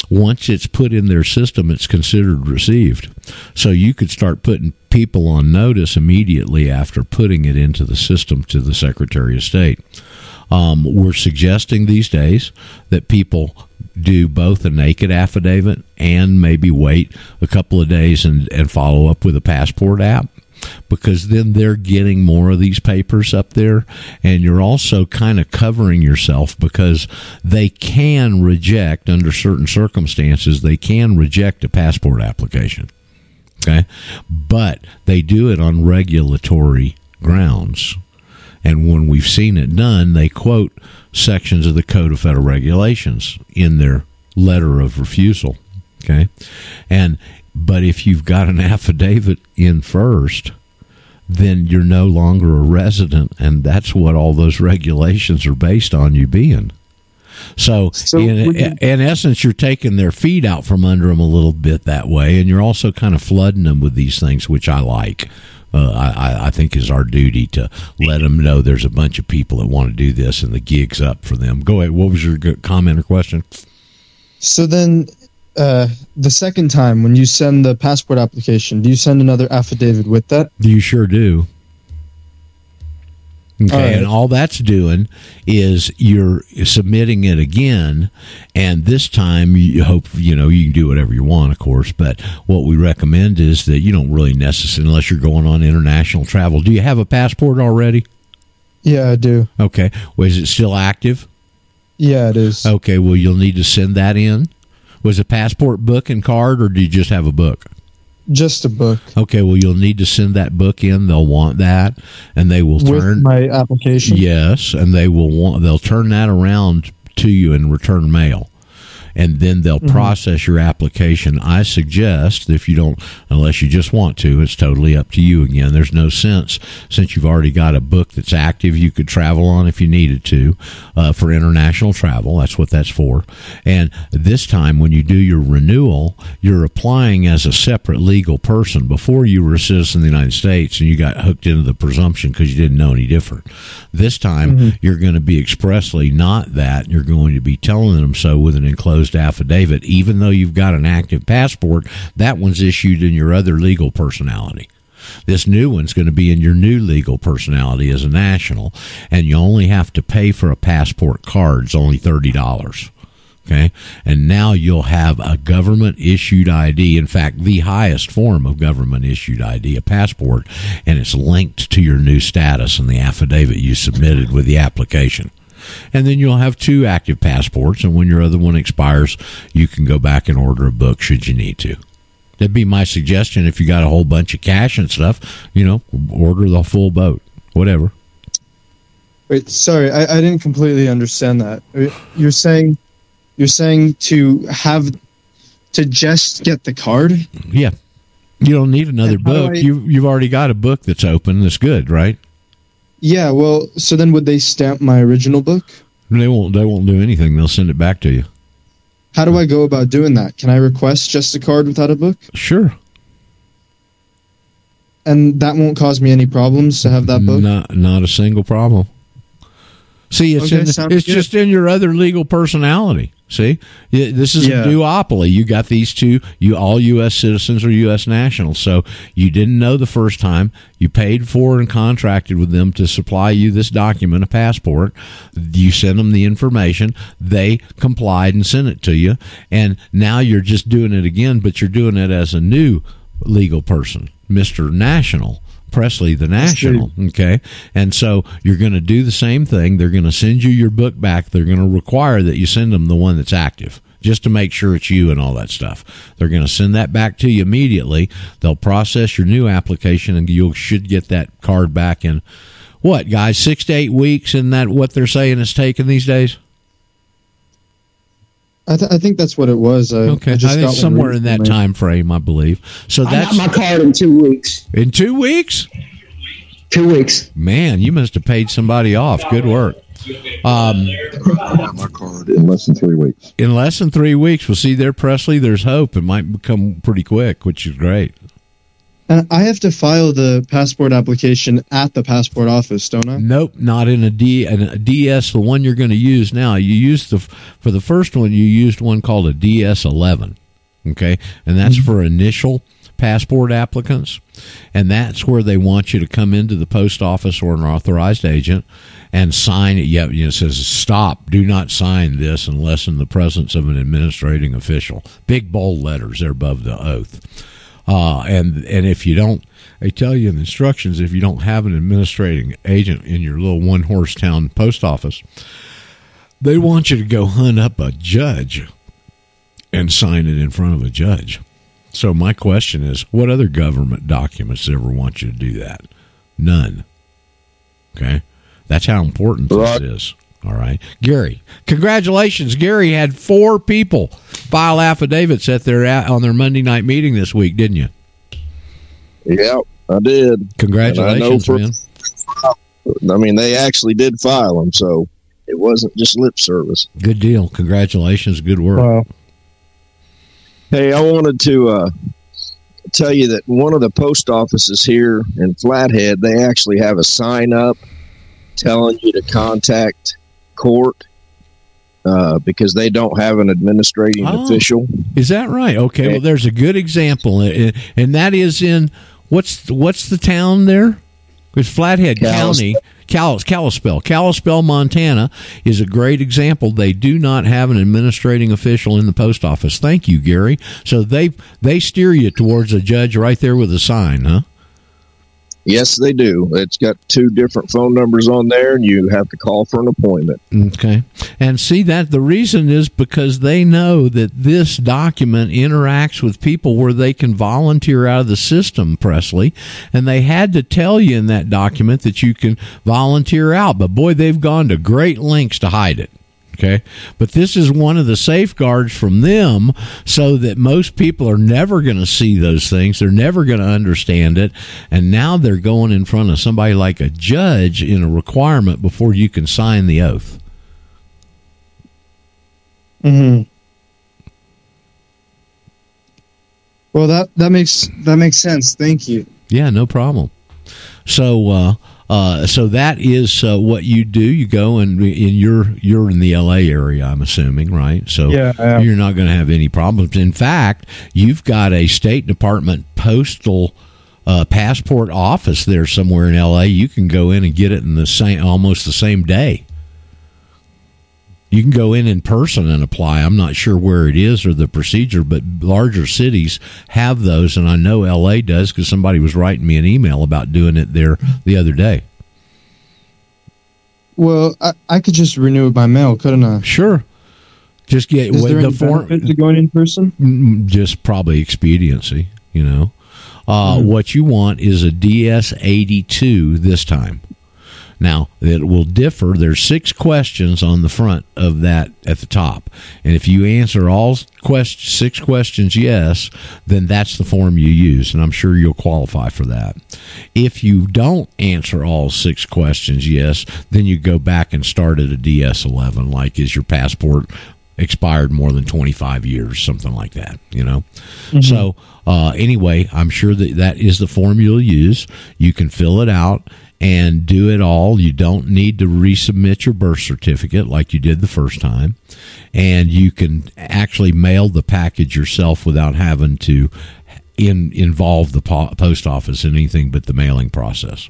once it's put in their system, it's considered received. So you could start putting people on notice immediately after putting it into the system to the Secretary of State. Um, we're suggesting these days that people do both a naked affidavit and maybe wait a couple of days and, and follow up with a passport app? Because then they're getting more of these papers up there and you're also kind of covering yourself because they can reject under certain circumstances they can reject a passport application okay? But they do it on regulatory grounds and when we've seen it done they quote sections of the code of federal regulations in their letter of refusal okay? And but if you've got an affidavit in first then you're no longer a resident and that's what all those regulations are based on you being. So, So in, you- in essence you're taking their feet out from under them a little bit that way and you're also kind of flooding them with these things which i like uh, I, I think is our duty to let them know there's a bunch of people that want to do this and the gig's up for them. Go ahead. What was your comment or question? So then, uh, the second time when you send the passport application, do you send another affidavit with that? You sure do. Okay, All right. and all that's doing is you're submitting it again, and this time you hope you know you can do whatever you want, of course. But what we recommend is that you don't really necessarily, unless you're going on international travel. Do you have a passport already? Yeah, I do. Okay, well, is it still active? Yeah, it is. Okay, well, you'll need to send that in. Was a passport book and card, or do you just have a book? Just a book Okay, well, you'll need to send that book in. They'll want that, and they will with turn. my application. Yes, and they will want. They'll turn that around to you in return mail, and then they'll process your application. I suggest if you don't, unless you just want to, it's totally up to you. Again, there's no sense since you've already got a book that's active. You could travel on if you needed to uh, for international travel. That's what that's for. And this time, when you do your renewal, you're applying as a separate legal person. Before you were a citizen of the United States and you got hooked into the presumption because you didn't know any different. This time, you're going to be expressly not that. You're going to be telling them so with an enclosed affidavit, even though you've got an active passport. That one's issued in your other legal personality. This new one's going to be in your new legal personality as a national, and you only have to pay for a passport card. It's only thirty dollars. Okay, and now you'll have a government issued ID. In fact, the highest form of government issued ID, a passport, and it's linked to your new status and the affidavit you submitted with the application. And then you'll have two active passports, and when your other one expires, you can go back and order a book should you need to. That'd be my suggestion. If you got a whole bunch of cash and stuff, you know, order the full boat, whatever. Wait, sorry, I, I didn't completely understand that. Uh, you're saying, you're saying to have, to just get the card? Yeah, you don't need another And how do book. I- You you've already got a book that's open. That's good, right? Yeah. Well, so then would they stamp my original book? They won't. They won't do anything. They'll send it back to you. How do I go about doing that? Can I request just a card without a book? Sure. And that won't cause me any problems to have that book? Not not a single problem. See, it's Okay, in, it's good. just in your other legal personality. See, this is Yeah. a duopoly. You got these two. You all U.S. citizens or U.S. nationals. So you didn't know the first time. You paid for and contracted with them to supply you this document, a passport. You sent them the information. They complied and sent it to you. And now you're just doing it again, but you're doing it as a new legal person, Mister National. Presley the National. Okay. And so you're going to do the same thing. They're going to send you your book back. They're going to require that you send them the one that's active just to make sure it's you and all that stuff. They're going to send that back to you immediately. They'll process your new application and you should get that card back in what, guys, six to eight weeks? Isn't that what they're saying it's taking these days? I, th- I think that's what it was. I, Okay. I I think got somewhere in that time frame, I believe. So I got my card in two weeks. in two weeks? Two weeks. Man, you must have paid somebody off. Good work. Um, my card in less than three weeks. in less than three weeks, we'll see there, Presley. There's hope. It might become pretty quick, which is great. And I have to file the passport application at the passport office, don't I? Nope, not in a D in a DS. The one you're going to use now. You used the for the first one. You used one called a DS11. Okay, and that's mm-hmm. for initial passport applicants, and that's where they want you to come into the post office or an authorized agent and sign it. Yeah, you know, it says stop. Do not sign this unless in the presence of an administrating official. Big bold letters there above the oath. Uh, and and if you don't, they tell you in the instructions if you don't have an administrating agent in your little one horse town post office, they want you to go hunt up a judge and sign it in front of a judge. So my question is, what other government documents ever want you to do that? None. Okay, that's how important this is. All right, Gary. Congratulations, Gary had four people file affidavits at their on their Monday night meeting this week, didn't you? Yeah, I did. Congratulations, for- man. I mean, they actually did file them, so it wasn't just lip service. Good deal. Congratulations. Good work. Wow. Hey, I wanted to uh, tell you that one of the post offices here in Flathead, they actually have a sign up telling you to contact court uh, because they don't have an administrating Oh. official. Is that right? Okay. Well, there's a good example, and and that is in what's what's the town there? It's Flathead County, Cal- Kalispell, Kalispell, Montana is a great example. They do not have an administrating official in the post office. Thank you, Gary. So they they steer you towards a judge right there with a sign, huh? Yes, they do. It's got two different phone numbers on there, and you have to call for an appointment. Okay. And see that the reason is because they know that this document interacts with people where they can volunteer out of the system, Presley. And they had to tell you in that document that you can volunteer out. But boy, they've gone to great lengths to hide it. Okay. But this is one of the safeguards from them so that most people are never going to see those things. They're never going to understand it. And now they're going in front of somebody like a judge in a requirement before you can sign the oath. hmm Well, that that makes that makes sense. Thank you. Yeah, no problem. So, uh, uh, so that is uh, what you do. You go and in you're you're in the L.A. area, I'm assuming, right? So Yeah, you're not going to have any problems. In fact, you've got a State Department postal. Uh, passport office there somewhere in LA. You can go in and get it in the same, almost the same day. You can go in in person and apply. I'm not sure where it is or the procedure, but larger cities have those, and I know LA does because somebody was writing me an email about doing it there the other day. Well, I, I could just renew it by mail, couldn't I? Sure. Just get Is there the form. to going in person? Mm, just probably expediency, you know. Uh, What you want is a DS 82 this time. Now, it will differ. There's six questions on the front of that at the top. And if you answer all quest- six questions yes, then that's the form you use. And I'm sure you'll qualify for that. If you don't answer all six questions yes, then you go back and start at a DS 11, like is your passport expired more than 25 years, something like that, you know? So, uh, anyway, I'm sure that that is the form you'll use. You can fill it out and do it all. You don't need to resubmit your birth certificate like you did the first time. And you can actually mail the package yourself without having to in, involve the po- post office in anything but the mailing process.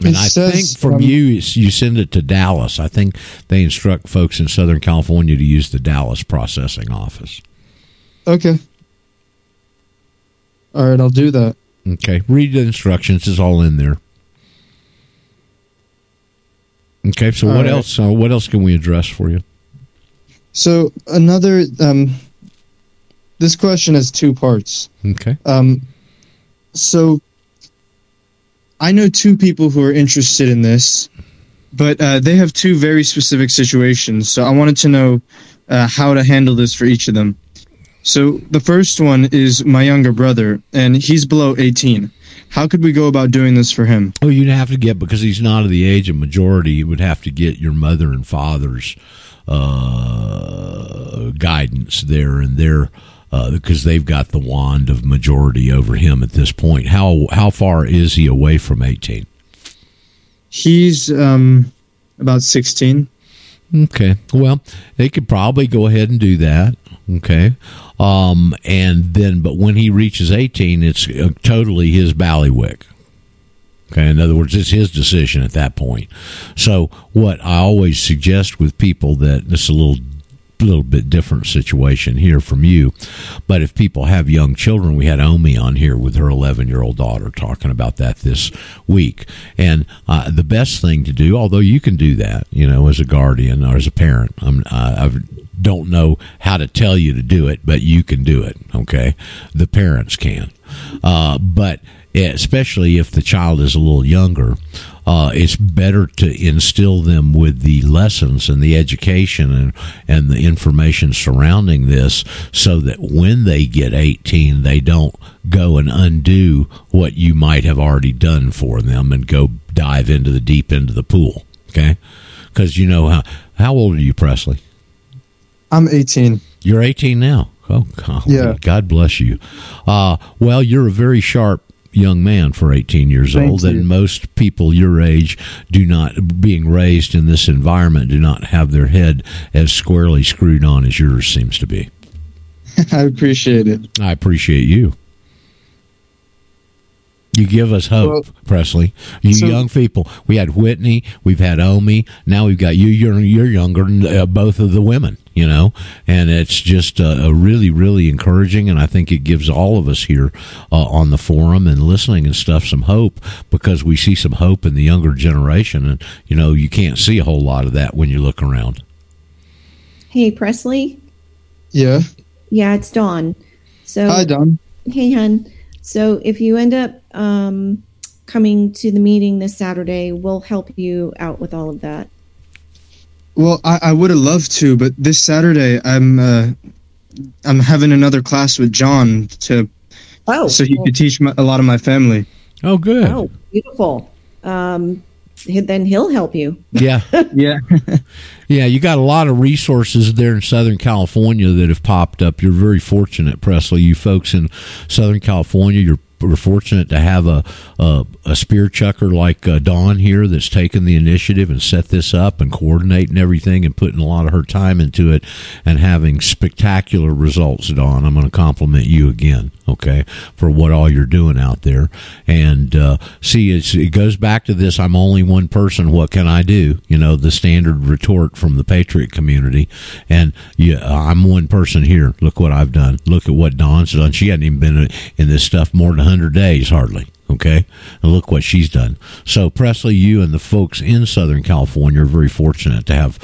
And It I think from um, you, you send it to Dallas. I think they instruct folks in Southern California to use the Dallas processing office. Okay. All right, I'll do that. Okay, read the instructions. It's all in there. Okay, so All what right. else? Uh, what else can we address for you? So another, um, this question has two parts. Okay, Um, so I know two people who are interested in this, but uh, they have two very specific situations. So I wanted to know uh, how to handle this for each of them. So the first one is my younger brother, and he's below 18. How could we go about doing this for him? well, you'd have to get because he's not of the age of majority. You would have to get your mother and father's uh, guidance there and their because they've got the wand of majority over him at this point. How how far is he away from eighteen? He's um, about 16. Okay. Well, they could probably go ahead and do that. Okay. Um, and then, but when he reaches 18, it's uh, totally his ballywick. Okay. In other words, it's his decision at that point. So, what I always suggest with people that this is a little little bit different situation here from you. But if people have young children, we had Omi on here with her 11 year old daughter talking about that this week. And uh, the best thing to do, although you can do that, you know, as a guardian or as a parent, I'm, I don't know how to tell you to do it, but you can do it. Okay. The parents can. Uh, but especially if the child is a little younger, uh, it's better to instill them with the lessons and the education and, and the information surrounding this so that when they get 18, they don't go and undo what you might have already done for them and go dive into the deep end of the pool. Okay. Because you know how, how old are you, Presley? I'm 18. You're 18 now. Oh, God, Yeah. God bless you. Uh, well, you're a very sharp young man for 18 years Thank old, you. and most people your age do not, being raised in this environment, do not have their head as squarely screwed on as yours seems to be. I appreciate it. I appreciate you. You give us hope, Well, Presley. You so- young people. We had Whitney. We've had Omi. Now we've got you. You're you're younger than uh, both of the women. You know, and it's just uh, a really really encouraging, and I think it gives all of us here uh, on the forum and listening and stuff some hope because we see some hope in the younger generation, and you know you can't see a whole lot of that when you look around. Hey, Presley. Yeah. Yeah, it's Dawn. So Hi, Dawn. Hey, hun. So if you end up um, coming to the meeting this Saturday, we'll help you out with all of that. Well, I, I would have loved to, but this Saturday I'm uh, I'm having another class with John to Oh, so he could teach my, a lot of my family. Oh, good. Oh, beautiful. Um, then he'll help you. Yeah. Yeah. Yeah, you got a lot of resources there in Southern California that have popped up. You're very fortunate, Presley. You folks in Southern California, you're we're fortunate to have a a, a spear chucker like uh, Dawn here that's taken the initiative and set this up and coordinating everything and putting a lot of her time into it and having spectacular results. Dawn, I'm going to compliment you again, okay, for what all you're doing out there. And uh, see, it goes back to this: I'm only one person. What can I do? You know, the standard retort from the Patriot community. And yeah, I'm one person here. Look what I've done. Look at what Dawn's done. She hadn't even been in this stuff more than 100 days, hardly. Okay. And look what she's done. So, Presley, you and the folks in Southern California are very fortunate to have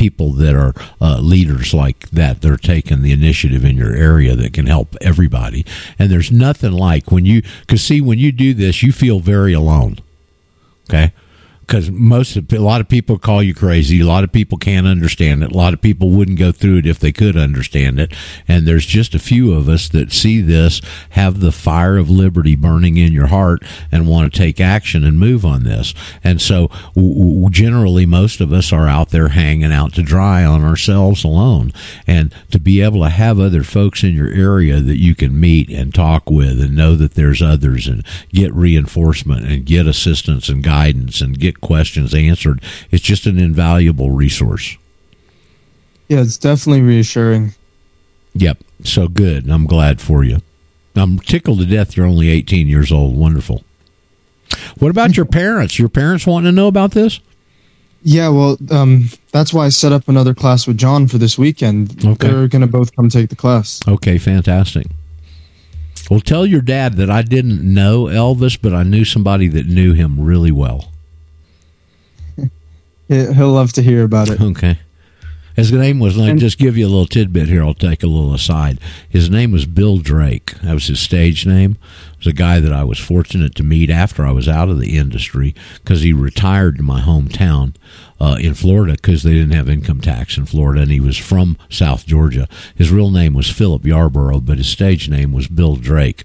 people that are uh, leaders like that that are taking the initiative in your area that can help everybody. And there's nothing like when you, because see, when you do this, you feel very alone. Okay because most of, a lot of people call you crazy. A lot of people can't understand it. A lot of people wouldn't go through it if they could understand it. And there's just a few of us that see this, have the fire of liberty burning in your heart, and want to take action and move on this. And so, w- w- generally, most of us are out there hanging out to dry on ourselves alone. And to be able to have other folks in your area that you can meet and talk with, and know that there's others, and get reinforcement and get assistance and guidance and get questions answered. It's just an invaluable resource. Yeah, it's definitely reassuring. Yep. So good. I'm glad for you. I'm tickled to death you're only 18 years old. Wonderful. What about your parents? Your parents wanting to know about this? Yeah, well, um, that's why I set up another class with John for this weekend. Okay. They're going to both come take the class. Okay, fantastic. Well, tell your dad that I didn't know Elvis, but I knew somebody that knew him really well. He- He'll love to hear about it. Okay. His name was, And- just give you a little tidbit here. I'll take a little aside. His name was Bill Drake. That was his stage name. Was a guy that I was fortunate to meet after I was out of the industry because he retired to my hometown uh, in Florida because they didn't have income tax in Florida and he was from South Georgia. His real name was Philip Yarbrough, but his stage name was Bill Drake.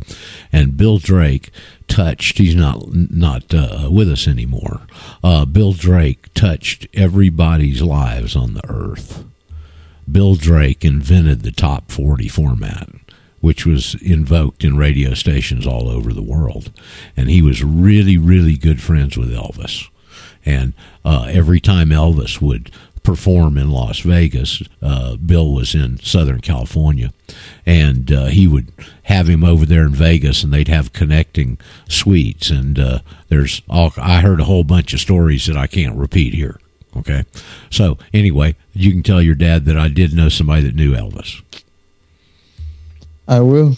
And Bill Drake touched, he's not, not uh, with us anymore. Uh, Bill Drake touched everybody's lives on the earth. Bill Drake invented the top 40 format, which was invoked in radio stations all over the world. And he was really, really good friends with Elvis. And uh, every time Elvis would perform in Las Vegas, uh, Bill was in Southern California. And uh, he would have him over there in Vegas, and they'd have connecting suites. And uh, there's all, I heard a whole bunch of stories that I can't repeat here. Okay. So anyway, you can tell your dad that I did know somebody that knew Elvis. I will.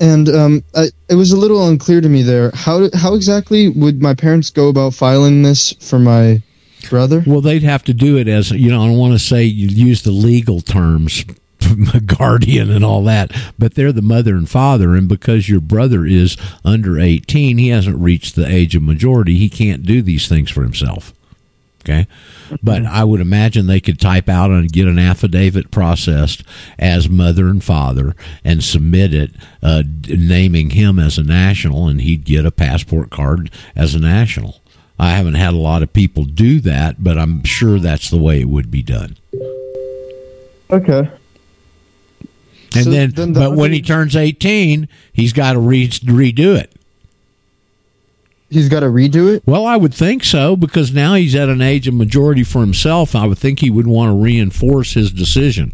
And um, I, it was a little unclear to me there. How how exactly would my parents go about filing this for my brother? Well, they'd have to do it as you know. I don't want to say you use the legal terms, guardian and all that, but they're the mother and father, and because your brother is under eighteen, he hasn't reached the age of majority. He can't do these things for himself. Okay, but I would imagine they could type out and get an affidavit processed as mother and father and submit it, uh, naming him as a national, and he'd get a passport card as a national. I haven't had a lot of people do that, but I'm sure that's the way it would be done. Okay. And So then, then the but when he turns 18, he's got to re- redo it. He's got to redo it. Well, I would think so because now he's at an age of majority for himself. I would think he would want to reinforce his decision.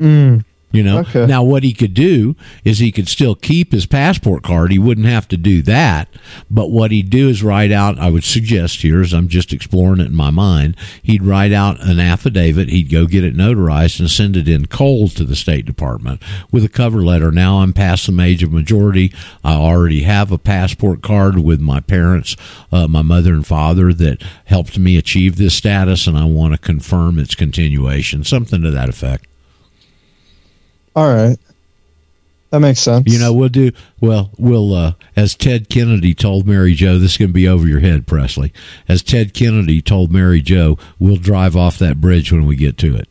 Mm. You know, Okay. now what he could do is he could still keep his passport card. He wouldn't have to do that. But what he'd do is write out, I would suggest here, as I'm just exploring it in my mind, he'd write out an affidavit. He'd go get it notarized and send it in cold to the State Department with a cover letter. Now I'm past the age of majority. I already have a passport card with my parents, uh, my mother and father that helped me achieve this status, and I want to confirm its continuation. Something to that effect. All right. That makes sense. You know, we'll do well. We'll uh, as Ted Kennedy told Mary Jo. This is going to be over your head, Presley. As Ted Kennedy told Mary Jo, we'll drive off that bridge when we get to it.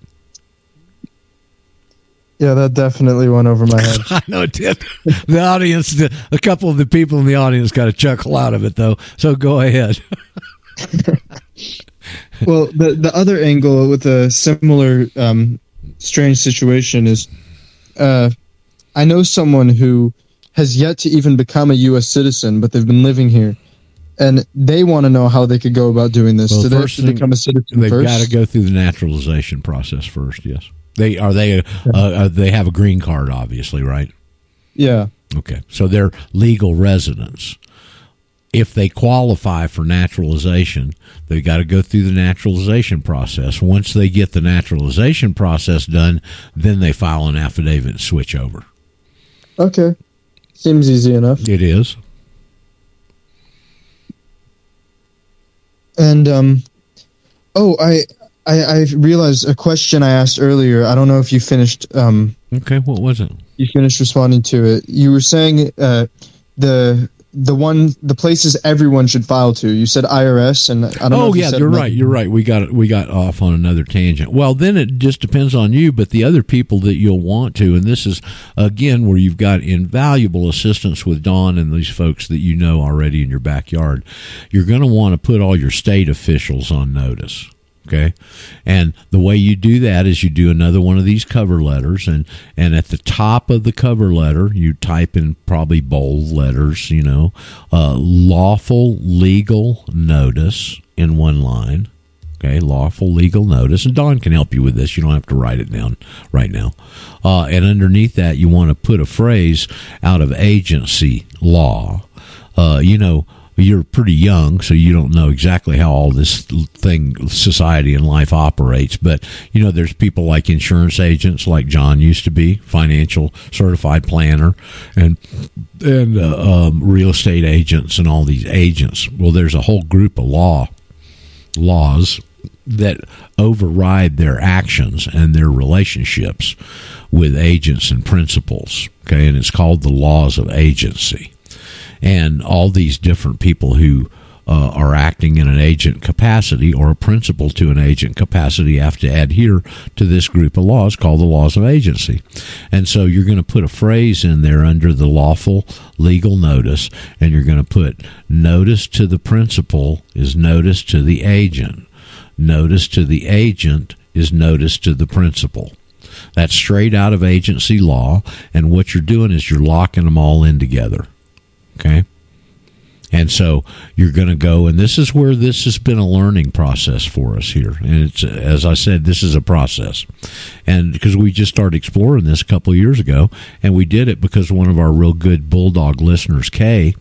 Yeah, that definitely went over my head. I know it did. The audience, the, a couple of the people in the audience got a chuckle out of it, though. So go ahead. well, the the other angle with a similar um, strange situation is, uh, I know someone who has yet to even become a U.S. citizen, but they've been living here, and they want to know how they could go about doing this. Well, Do they have to become a citizen They've first? got to go through the naturalization process first. Yes, they are. They uh, uh, they have a green card, obviously, right? Yeah. Okay, so they're legal residents. If they qualify for naturalization, they've got to go through the naturalization process. Once they get the naturalization process done, then they file an affidavit and switch over. Okay. Seems easy enough. It is. And um, oh, I, I I realized a question I asked earlier. I don't know if you finished um Okay, what was it? you finished responding to it. You were saying uh the the one the places everyone should file to. You said IRS, and I don't know. Oh you yeah, said you're right. You're right. We got we got off on another tangent. Well, then it just depends on you, but the other people that you'll want to, and this is again where you've got invaluable assistance with Dawn and these folks that you know already in your backyard. You're going to want to put all your state officials on notice. Okay. And the way you do that is you do another one of these cover letters and, and at the top of the cover letter, you type in probably bold letters, you know, uh, lawful legal notice in one line. Okay. Lawful legal notice. And Dawn can help you with this. You don't have to write it down right now. Uh, and underneath that, you want to put a phrase out of agency law. Uh, you know, you're pretty young, so you don't know exactly how all this thing, society and life operates. But you know, there's people like insurance agents, like John used to be, financial certified planner, and and uh, um, real estate agents, and all these agents. Well, there's a whole group of law laws that override their actions and their relationships with agents and principals. Okay, and it's called the laws of agency and all these different people who uh, are acting in an agent capacity or a principal to an agent capacity have to adhere to this group of laws called the laws of agency. And so you're going to put a phrase in there under the lawful legal notice, and you're going to put notice to the principal is notice to the agent. Notice to the agent is notice to the principal. That's straight out of agency law, and what you're doing is you're locking them all in together. Okay. And so you're going to go, and this is where this has been a learning process for us here. And it's, as I said, this is a process. And because we just started exploring this a couple of years ago, and we did it because one of our real good Bulldog listeners, Kay,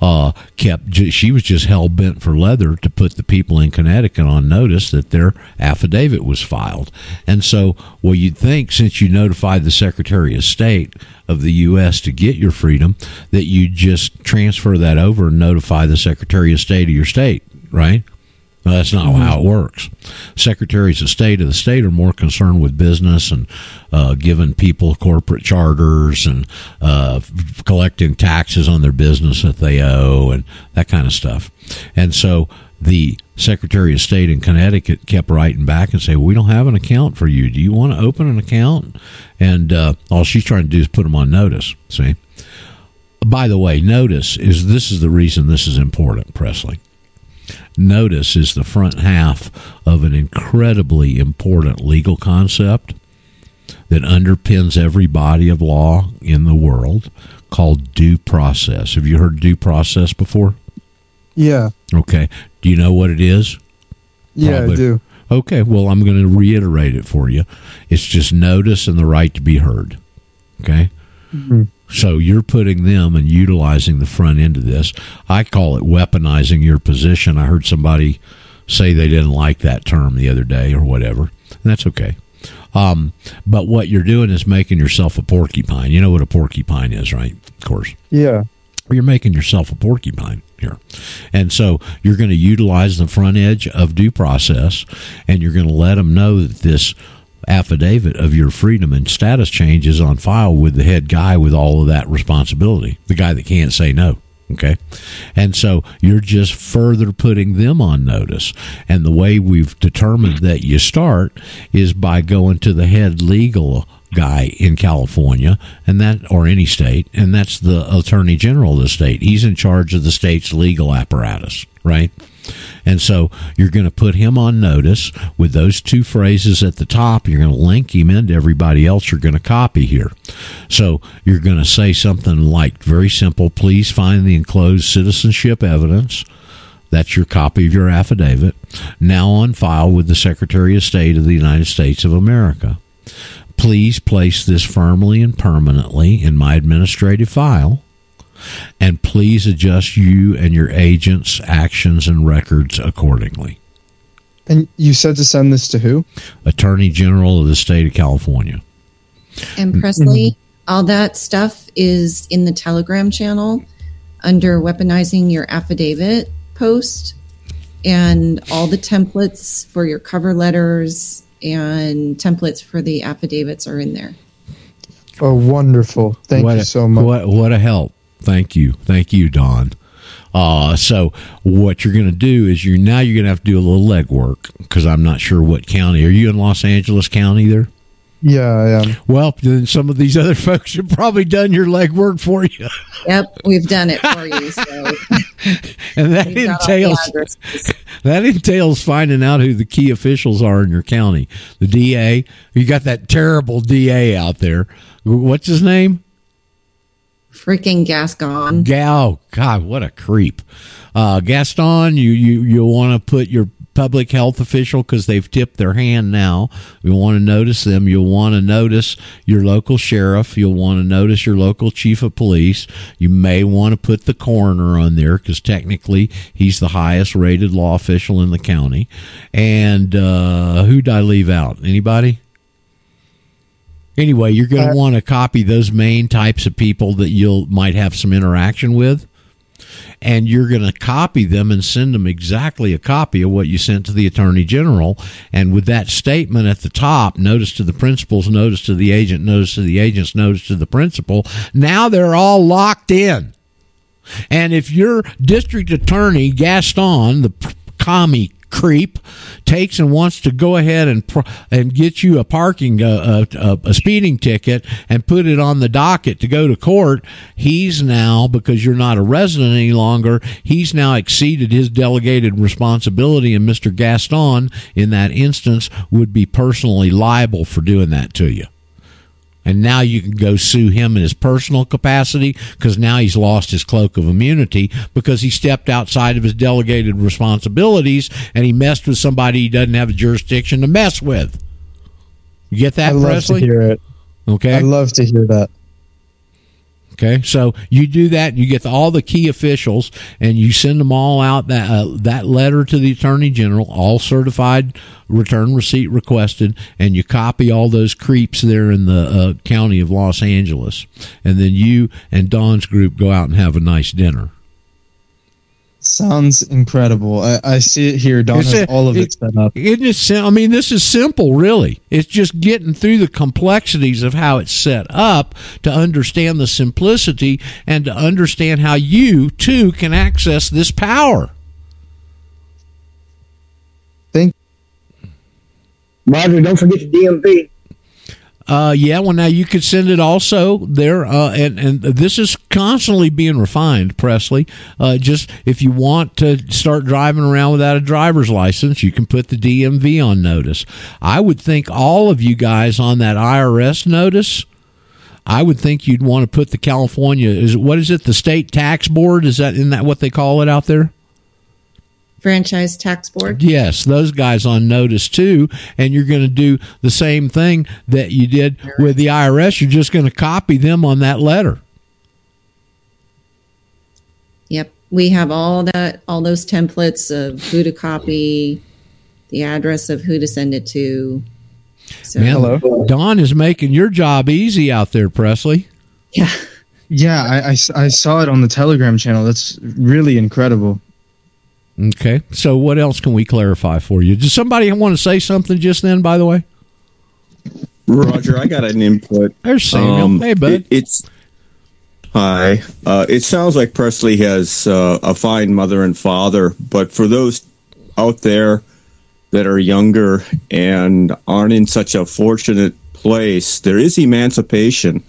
uh, kept, she was just hell bent for leather to put the people in Connecticut on notice that their affidavit was filed. And so, well, you'd think since you notified the Secretary of State of the U.S. to get your freedom, that you'd just transfer that over and notify the Secretary of State of your state, right? Well, that's not how it works. Secretaries of State of the state are more concerned with business and uh, giving people corporate charters and uh, collecting taxes on their business that they owe and that kind of stuff. And so the Secretary of State in Connecticut kept writing back and saying, "We don't have an account for you. Do you want to open an account?" And uh, all she's trying to do is put them on notice. See. By the way, notice is this is the reason this is important, Presley notice is the front half of an incredibly important legal concept that underpins every body of law in the world called due process. Have you heard due process before? Yeah. Okay. Do you know what it is? Yeah, Probably. I do. Okay, well, I'm going to reiterate it for you. It's just notice and the right to be heard. Okay? Mm-hmm. So you're putting them and utilizing the front end of this. I call it weaponizing your position. I heard somebody say they didn't like that term the other day or whatever. And that's okay. Um, but what you're doing is making yourself a porcupine. You know what a porcupine is, right? Of course Yeah. you're making yourself a porcupine here. And so you're going to utilize the front edge of due process and you're going to let them know that this affidavit of your freedom and status change is on file with the head guy with all of that responsibility, the guy that can't say no. Okay. And so you're just further putting them on notice. And the way we've determined that you start is by going to the head legal guy in California and that or any state and that's the attorney general of the state he's in charge of the state's legal apparatus right and so you're going to put him on notice with those two phrases at the top. You're going to link him into everybody else you're going to copy here. So you're going to say something like, very simple, please find the enclosed citizenship evidence. That's your copy of your affidavit, now on file with the Secretary of State of the United States of America. Please place this firmly and permanently in my administrative file and please adjust you and your agent's actions and records accordingly. And you said to send this to who? Attorney General of the State of California. And Presley, all that stuff is in the Telegram channel under weaponizing your affidavit post, and all the templates for your cover letters and templates for the affidavits are in there. Oh, wonderful. Thank what you a, so much. What, what a help. Thank you. Thank you, Dawn. Uh, so what you're going to do is you now you're going to have to do a little legwork because I'm not sure what county. Are you in Los Angeles County there? Yeah, I am. Well, then some of these other folks have probably done your legwork for you, Yep, we've done it for you. So and that we've got all the entails that entails finding out who the key officials are in your county. The DA. You got that terrible DA out there. What's his name? Freaking Gascon. Gal, God, what a creep. Uh, Gaston, you you you want to put your public health official because they've tipped their hand now. You want to notice them. You'll want to notice your local sheriff. You'll want to notice your local chief of police. You may want to put the coroner on there because technically he's the highest rated law official in the county. And uh, who'd I leave out? Anybody? Anyway, you're going to Uh, want to copy those main types of people that you'll might have some interaction with, and you're going to copy them and send them exactly a copy of what you sent to the attorney general. And with that statement at the top, notice to the principals, notice to the agent, notice to the agents, notice to the principal. Now they're all locked in. And if your district attorney, Gaston, the commie creep, takes and wants to go ahead and and get you a parking uh, uh, a speeding ticket and put it on the docket to go to court, he's now because you're not a resident any longer. He's now exceeded his delegated responsibility, and Mr. Gaston, in that instance, would be personally liable for doing that to you and now you can go sue him in his personal capacity because now he's lost his cloak of immunity because he stepped outside of his delegated responsibilities and he messed with somebody he doesn't have a jurisdiction to mess with. You get that, I love Presley? to hear it. Okay. I love to hear that. Okay, so you do that, you get all the key officials, and you send them all out that uh, that letter to the attorney general, all certified, return receipt requested, and you copy all those creeps there in the uh, county of Los Angeles, and then you and Dawn's group go out and have a nice dinner. Sounds incredible. I, I see it here. Dawn It's has a- all of it, it- set up. It just, I mean, this is simple, really. It's just getting through the complexities of how it's set up to understand the simplicity and to understand how you too can access this power. Thank Roger, don't forget the DMV. Uh, yeah, well, now you could send it also there, uh, and and this is constantly being refined, Presley. Uh, just if you want to start driving around without a driver's license, you can put the DMV on notice. I would think all of you guys on that IRS notice. I would think you'd want to put the California is what is it the state tax board is that in that what they call it out there Franchise Tax Board. Yes, those guys on notice too, and you're going to do the same thing that you did with the IRS. You're just going to copy them on that letter. Yep. We have all that, all those templates of who to copy, the address of who to send it to. So, Man, Hello? Dawn is making your job easy out there, Presley. yeah. Yeah, I I saw it on the Telegram channel. That's really incredible. Okay, so what else can we clarify for you? Does somebody want to say something just then? By the way, Roger, I got an input. there's Samuel. Um, hey, bud. it- it's hi. Uh, it sounds like Presley has uh, a fine mother and father, but for those out there that are younger and aren't in such a fortunate place, there is emancipation,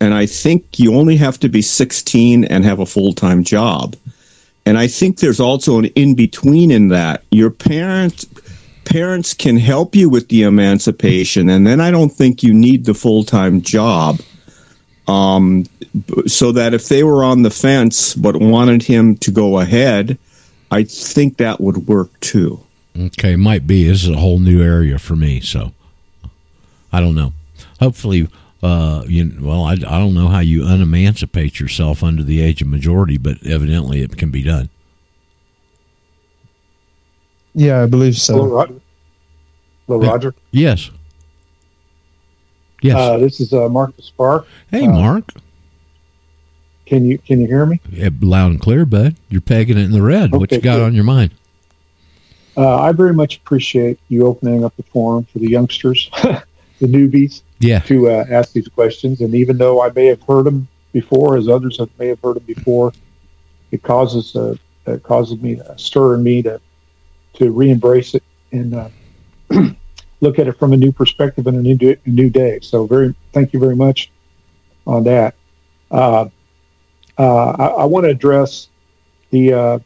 and I think you only have to be 16 and have a full time job. And I think there's also an in between in that. Your parents parents can help you with the emancipation, and then I don't think you need the full time job. Um, so that if they were on the fence but wanted him to go ahead, I think that would work too. Okay, might be. This is a whole new area for me, so I don't know. Hopefully, uh, you well, I, I don't know how you unemancipate yourself under the age of majority, but evidently it can be done. Yeah, I believe Hello, so. Roger. Hello, Yeah. Roger. Yes. Yes. Uh, this is uh, Marcus Spark. hey, uh, Mark. Can you can you hear me? Yeah, loud and clear, bud. You're pegging it in the red. what you got good. on your mind? Uh, I very much appreciate you opening up the forum for the youngsters, the newbies, Yeah. to uh, ask these questions. And even though I may have heard them before, as others have, may have heard them before, it causes uh, it causes me a stir in me to to re-embrace it and uh, look at it from a new perspective and a new day, a new day. So very thank you very much on that. Uh, uh, I, I want to address the uh,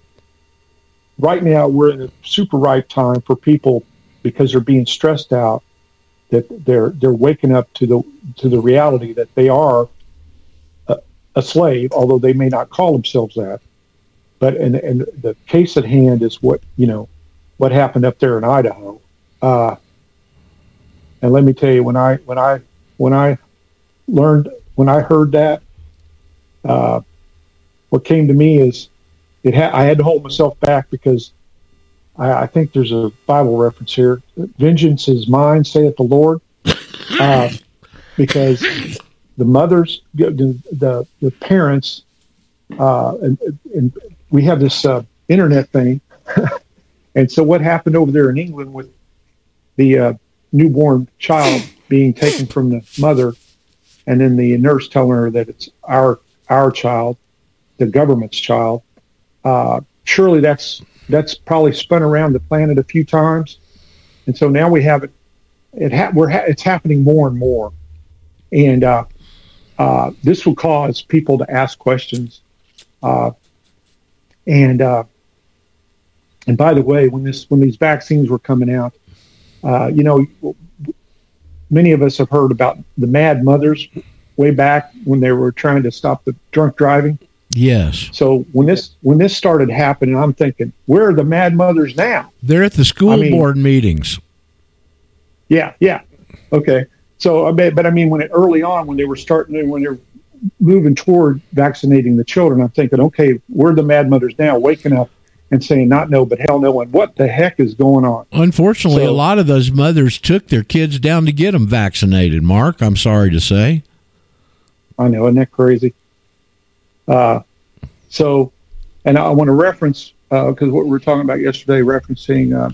right now we're in a super right time for people because they're being stressed out that they're they're waking up to the to the reality that they are a, a slave, although they may not call themselves that. But and and the case at hand is what you know what happened up there in Idaho. Uh, and let me tell you, when I when I when I learned when I heard that, uh, what came to me is it ha- I had to hold myself back because I, I think there's a Bible reference here. Vengeance is mine, saith the Lord. Uh, because the mothers, the the, the parents, uh, and, and we have this uh, internet thing, and so what happened over there in England with the uh, newborn child being taken from the mother, and then the nurse telling her that it's our our child, the government's child. Uh, surely that's that's probably spun around the planet a few times, and so now we have it. It ha- we're ha- it's happening more and more, and uh, uh, this will cause people to ask questions. Uh, and uh, and by the way, when this when these vaccines were coming out, uh, you know, many of us have heard about the mad mothers way back when they were trying to stop the drunk driving. Yes. So when this when this started happening, I'm thinking, where are the mad mothers now? They're at the school I mean- board meetings. Yeah, yeah, okay. So I but I mean, when it early on, when they were starting, when they're moving toward vaccinating the children, I'm thinking, okay, where are the mad mothers now? Waking up and saying, not no, but hell no, and what the heck is going on? Unfortunately, So- a lot of those mothers took their kids down to get them vaccinated. Mark, I'm sorry to say. I know, isn't that crazy? Uh, so, and I want to reference because what we were talking about yesterday, referencing uh,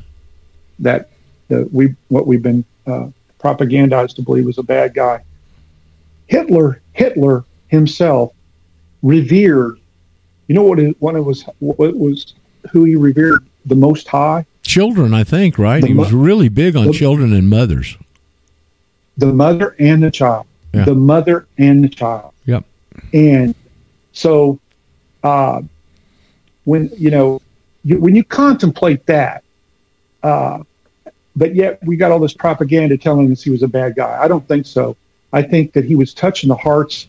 that that we what we've been uh, propagandized to believe was a bad guy. Hitler, Hitler himself revered. You know what? It, was? What was who he revered the most high? Children, I think, right? The he was mo- really big on the- children and mothers. the mother and the child Yeah. the mother and the child Yep. and so uh, when you know you, when you contemplate that uh, but yet we got all this propaganda telling us he was a bad guy. I don't think so. I think that he was touching the hearts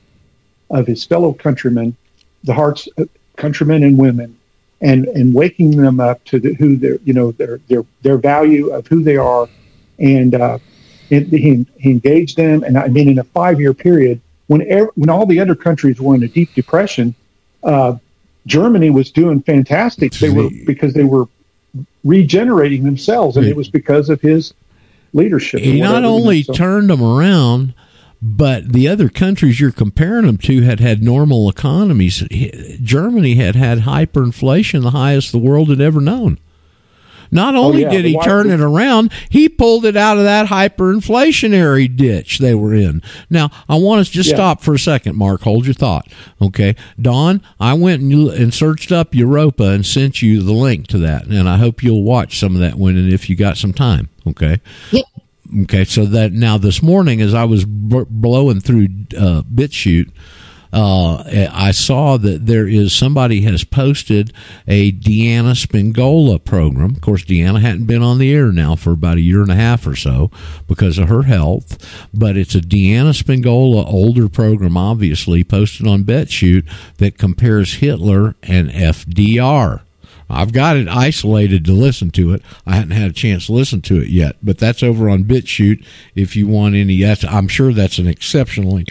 of his fellow countrymen the hearts of countrymen and women and and waking them up to the, who their you know their their their value of who they are, and uh, it, he he engaged them, and I mean in a five year period when when all the other countries were in a deep depression, uh, Germany was doing fantastic. They were because they were regenerating themselves, and it was because of his leadership. He not whatever, you know, only so- turned them around, but the other countries you're comparing them to had had normal economies. Germany had had hyperinflation, the highest the world had ever known. Not only Oh, yeah, did he turn it around, he pulled it out of that hyperinflationary ditch they were in. Now, I want us to just Yeah. stop for a second, Mark. Hold your thought. Okay. Don, I went and, and searched up Europa and sent you the link to that. And I hope you'll watch some of that when and if you got some time. Okay. Yep. Okay, so that now this morning, as I was b- blowing through uh, BitChute, uh, I saw that there is somebody has posted a Deanna Spingola program. Of course, Deanna hadn't been on the air now for about a year and a half or so because of her health, but it's a Deanna Spingola older program, obviously posted on BitChute that compares Hitler and FDR. I've got it isolated to listen to it. I hadn't had a chance to listen to it yet, but that's over on BitChute. If you want any, that's, I'm sure that's an exceptionally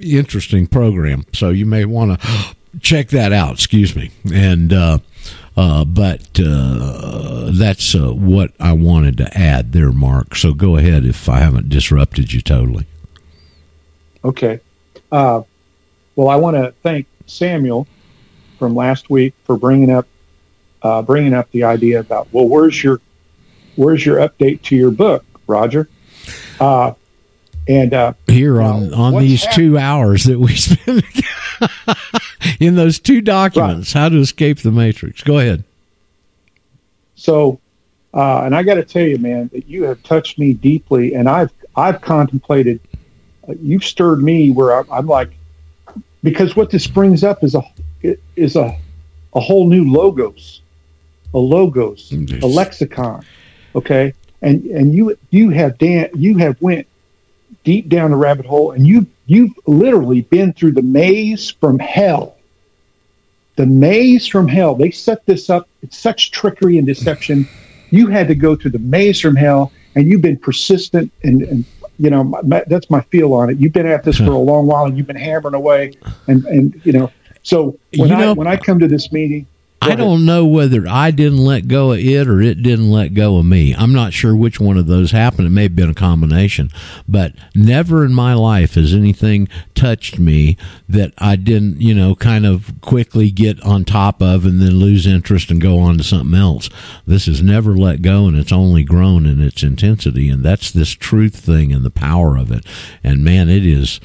interesting program. So you may want to check that out. Excuse me. And, uh, uh, but uh, that's uh, what I wanted to add there, Mark. So go ahead if I haven't disrupted you totally. Okay. Uh, well, I want to thank Samuel from last week for bringing up uh, bringing up the idea about well, where's your where's your update to your book, Roger? Uh, and uh, Here on on these two hours that we spend in those two documents, how to escape the matrix. Go ahead. So, uh, and I got to tell you, man, that you have touched me deeply, and I've I've contemplated. Uh, you've stirred me where I'm, I'm like, because what this brings up is a is a a whole new logos, a logos, a lexicon, okay, and and you you have Dan, you have went deep down the rabbit hole, and you you've literally been through the maze from hell the maze from hell. They set this up. It's such trickery and deception. You had to go through the maze from hell, and you've been persistent. And, and you know my, that's my feel on it. You've been at this for a long while, and you've been hammering away. And and you know, so when You I when I come to this meeting, I don't know whether I didn't let go of it or it didn't let go of me. I'm not sure which one of those happened. It may have been a combination, but never in my life has anything touched me that I didn't, you know, kind of quickly get on top of and then lose interest and go on to something else. This has never let go and it's only grown in its intensity. And that's this truth thing and the power of it. And man, it is,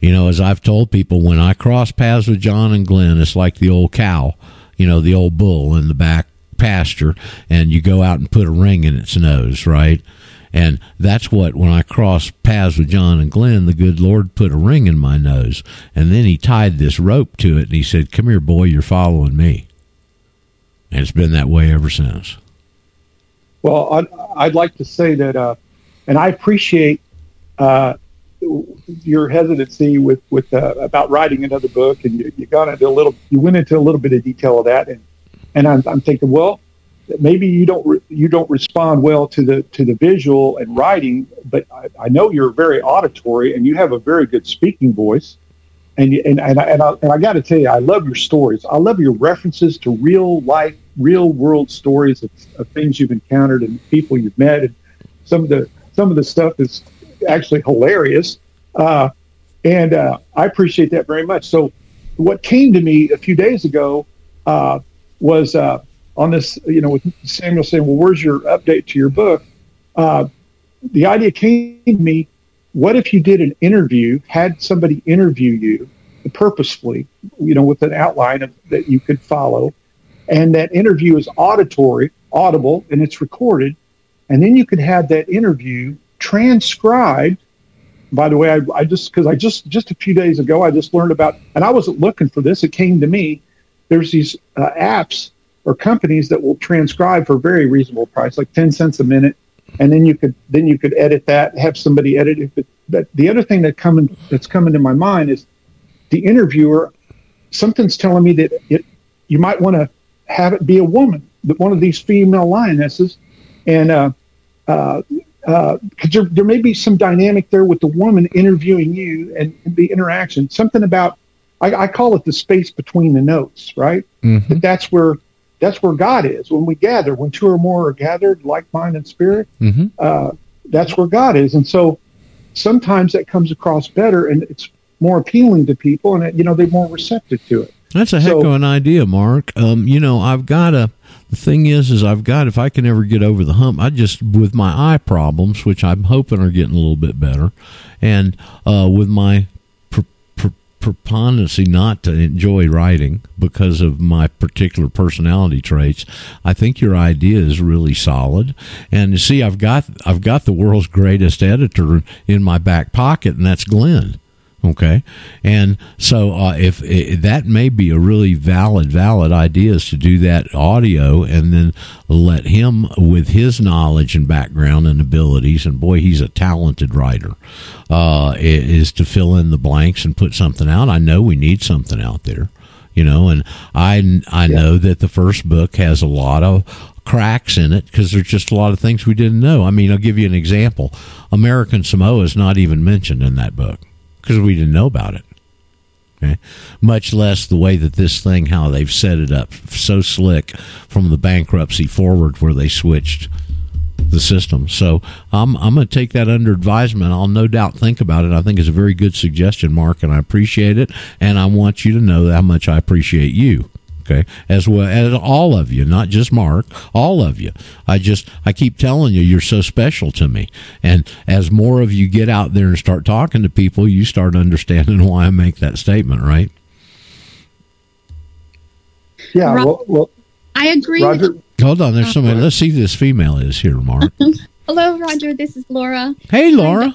you know, as I've told people, when I cross paths with John and Glenn, it's like the old cow, you know, the old bull in the back pasture, and you go out and put a ring in its nose, right? And that's what, when I crossed paths with John and Glenn, the good Lord put a ring in my nose. And then he tied this rope to it and he said, Come here, boy, you're following me. And it's been that way ever since. Well, I'd, I'd like to say that, uh, and I appreciate uh, your hesitancy with with uh, about writing another book, and you, you got into a little, you went into a little bit of detail of that, and and I'm, I'm thinking, well, maybe you don't re- you don't respond well to the to the visual and writing, but I, I know you're very auditory and you have a very good speaking voice. And, you- and, and, I, and, I, I got to tell you, I love your stories. I love your references to real life, real world stories of, of things you've encountered and people you've met. And some of the some of the stuff is actually hilarious. Uh, and uh, I appreciate that very much. So, what came to me a few days ago uh, was uh, on this, you know, with Samuel saying, "Well, where's your update to your book?" Uh, the idea came to me: What if you did an interview, had somebody interview you purposefully, you know, with an outline of, that you could follow, and that interview is auditory, audible, and it's recorded, and then you could have that interview transcribed. By the way, I, I just because I just just a few days ago I just learned about, and I wasn't looking for this. It came to me. There's these uh, apps or companies that will transcribe for a very reasonable price, like ten cents a minute, and then you could then you could edit that, have somebody edit it. But, but the other thing that coming that's coming to my mind is the interviewer. Something's telling me that it, you might want to have it be a woman, one of these female lionesses, and uh, uh, uh 'cause there, there may be some dynamic there with the woman interviewing you and the interaction. Something about I, I call it the space between the notes, right? Mhm. That's where that's where God is when we gather. When two or more are gathered, like mind and spirit, Mhm. uh, that's where God is. And so sometimes that comes across better and it's more appealing to people, and you know they're more receptive to it. That's a heck So- of an idea, Mark. Um, you know, I've got a. The thing is, is I've got if I can ever get over the hump, I just with my eye problems, which I'm hoping are getting a little bit better, and uh, with my pre- pre- preponderancy not to enjoy writing because of my particular personality traits, I think your idea is really solid. And you see, I've got I've got the world's greatest editor in my back pocket, and that's Glenn. Okay, and so uh, if that may be a really valid, valid idea is to do that audio and then let him with his knowledge and background and abilities, and boy, he's a talented writer, uh, is to fill in the blanks and put something out. I know we need something out there, you know, and I I know that the first book has a lot of cracks in it because there's just a lot of things we didn't know. I mean, I'll give you an example. American Samoa is not even mentioned in that book because we didn't know about it. Okay. Much less the way that this thing, how they've set it up so slick from the bankruptcy forward where they switched the system. So I'm I'm going to take that under advisement. I'll no doubt think about it. I think it's a very good suggestion, Mark, and I appreciate it. And I want you to know how much I appreciate you. Okay, as well as all of you, not just Mark, all of you. I just I keep telling you, you're so special to me. And as more of you get out there and start talking to people, you start understanding why I make that statement, right? Yeah. Ro- Well, well I agree. Roger. Hold on, there's somebody. Let's see who this female is here, Mark. Hello, Roger. This is Laura. Hey, Laura.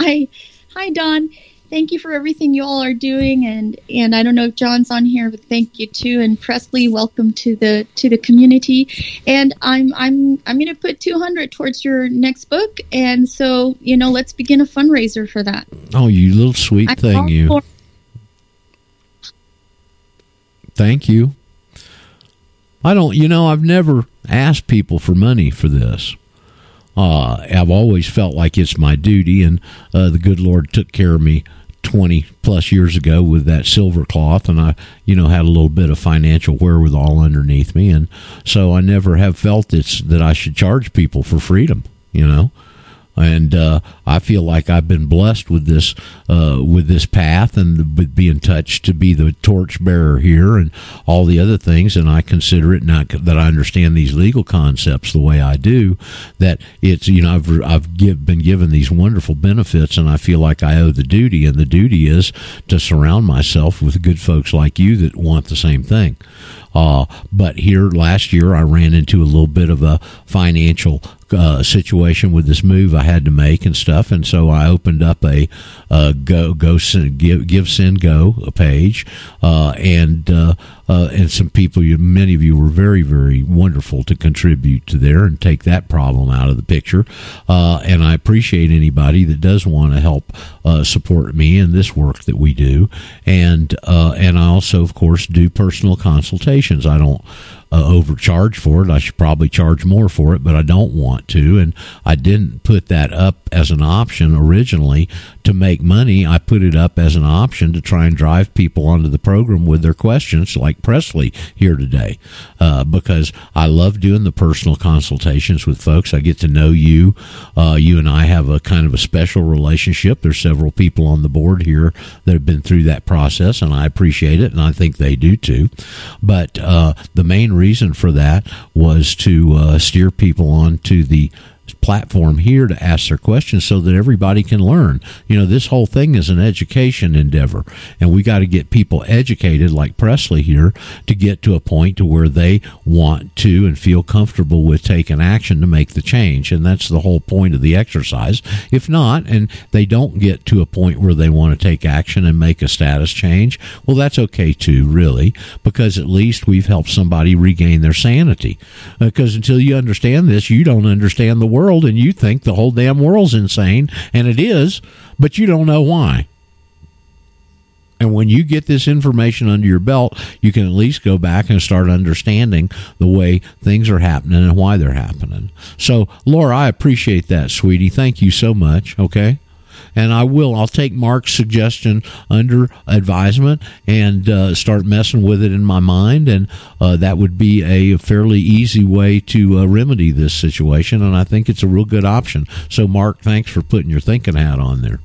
Hi, hi, Dawn. Thank you for everything you all are doing, and and I don't know if John's on here, but thank you too. And Presley, welcome to the to the community. And I'm I'm I'm going to put 200 towards your next book, and so you know, let's begin a fundraiser for that. Oh, you little sweet I thing, you. for- Thank you. I don't, you know, I've never asked people for money for this. Uh, I've always felt like it's my duty, and uh, the good Lord took care of me 20 plus years ago with that silver cloth, and I, you know, had a little bit of financial wherewithal underneath me, and so I never have felt it's that I should charge people for freedom, you know and uh, I feel like I've been blessed with this uh, with this path and with being touched to be the torchbearer here and all the other things. And I consider it not that I understand these legal concepts the way I do. That it's you know I've I've give, been given these wonderful benefits, and I feel like I owe the duty, and the duty is to surround myself with good folks like you that want the same thing. Uh, but here last year, I ran into a little bit of a financial uh, situation with this move I had to make and stuff, and so I opened up a uh, go go send, give give send go a page, uh, and uh, uh, and some people, you, many of you were very very wonderful to contribute to there and take that problem out of the picture, uh, and I appreciate anybody that does want to help support me in this work that we do, and and I also of course do personal I don't uh, overcharge for it. I should probably charge more for it, but I don't want to. And I didn't put that up as an option originally to make money. I put it up as an option to try and drive people onto the program with their questions, like Presley here today, uh, because I love doing the personal consultations with folks. I get to know you. Uh, you and I have a kind of a special relationship. There's several people on the board here that have been through that process, and I appreciate it, and I think they do too. But uh, the main reason for that was to uh, steer people onto the platform here to ask their questions so that everybody can learn. You know, this whole thing is an education endeavor, and we got to get people educated, like Presley here, to get to a point to where they want to and feel comfortable with taking action to make the change, and that's the whole point of the exercise. If not, and they don't get to a point where they want to take action and make a status change, well, that's okay too, really, because at least we've helped somebody regain their sanity. Uh, because until you understand this, you don't understand the world and you think the whole damn world's insane, and it is, but you don't know why. And when you get this information under your belt, you can at least go back and start understanding the way things are happening and why they're happening. So, Laura, I appreciate that, sweetie. Thank you so much. Okay. And I will. I'll take Mark's suggestion under advisement and uh, start messing with it in my mind. And uh, that would be a fairly easy way to uh, remedy this situation. And I think it's a real good option. So, Mark, thanks for putting your thinking hat on there.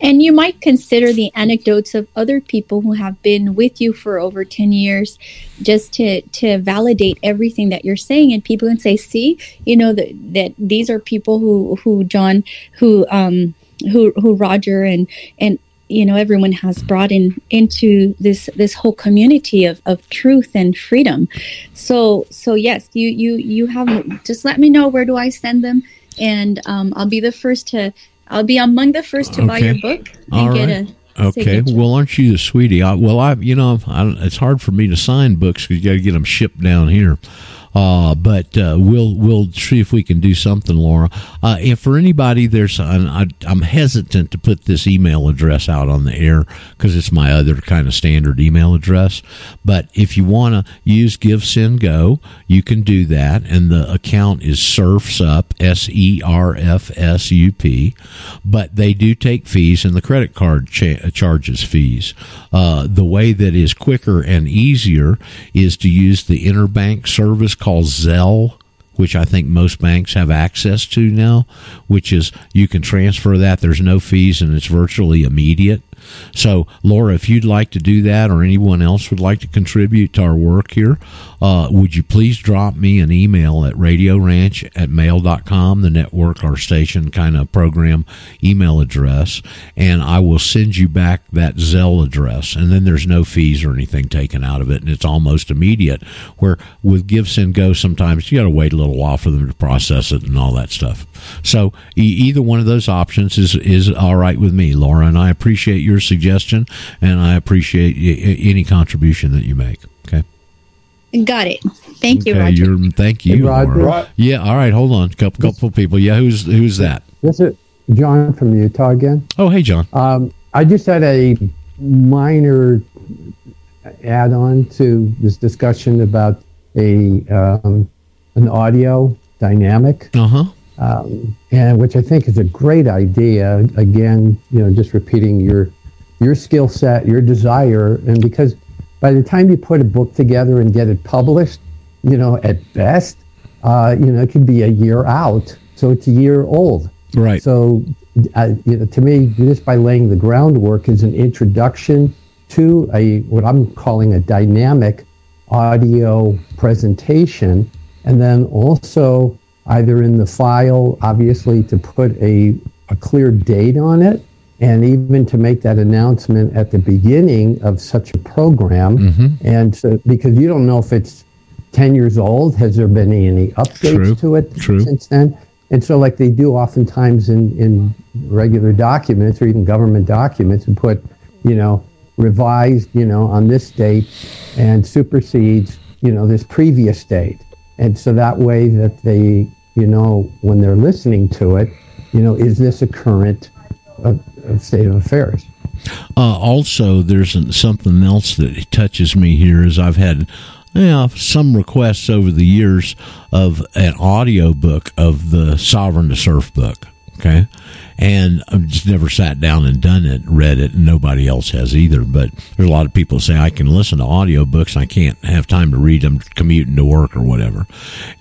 And you might consider the anecdotes of other people who have been with you for over 10 years just to, to validate everything that you're saying. And people can say, see, you know, that, that these are people who, who John, who, um, who, who Roger and, and, you know, everyone has brought in into this, this whole community of, of truth and freedom. So, so yes, you, you, you have, just let me know where do I send them? And, um, I'll be the first to, I'll be among the first to buy your book and All get right. a Okay. signature. Well, aren't you the sweetie? I, well, I, you know, I, don't- it's hard for me to sign books because you got to get them shipped down here. Uh, but uh, we'll we'll see if we can do something, Laura. Uh, if for anybody there's, and I, I'm hesitant to put this email address out on the air because it's my other kind of standard email address. But if you want to use Give Send Go, you can do that, and the account is Serfs Up S E R F S U P. But they do take fees, and the credit card cha- charges fees. Uh, the way that is quicker and easier is to use the interbank service called Zelle which I think most banks have access to now, which is you can transfer that. There's no fees and it's virtually immediate. So, Laura, if you'd like to do that or anyone else would like to contribute to our work here, uh, would you please drop me an email at radio ranch at mail.com, the network, our station kind of program email address, and I will send you back that Zelle address. And then there's no fees or anything taken out of it, and it's almost immediate. Where with Give Send Go, sometimes you got to wait a little while for them to process it and all that stuff. So e- either one of those options is is all right with me, Laura, and I appreciate your suggestion, and I appreciate y- y- any contribution that you make. Okay. Got it. Thank you, okay, Roger. You're, thank you, Hey, Roger. Yeah. All right. Hold on. Couple couple people. Yeah. Who's who's that? This is John from Utah again. Oh, hey, John. Um, I just had a minor add-on to this discussion about a um, an audio dynamic, Uh huh. um, and which I think is a great idea. Again, you know, just repeating your your skill set, your desire, and because by the time you put a book together and get it published, you know, at best, uh, you know, it could be a year out, so it's a year old. Right. So, uh, you know, to me, just by laying the groundwork is an introduction to a what I'm calling a dynamic audio presentation, and then also either in the file, obviously, to put a a clear date on it, and even to make that announcement at the beginning of such a program, Mm-hmm. and so, because you don't know if it's 10 years old, has there been any updates True. to it True. since then? And so, like they do oftentimes in, in regular documents or even government documents, and put, you know, revised, you know, on this date and supersedes, you know, this previous date. And so that way that they, you know, when they're listening to it, you know, is this a current uh, state of affairs? Uh, also, there's something else that touches me here. Is I've had yeah, some requests over the years of an audio book of the Sovereign to Serf book. Okay, and I've just never sat down and done it, read it, and nobody else has either. But there's a lot of people say I can listen to audio books, and I can't have time to read them commuting to work or whatever.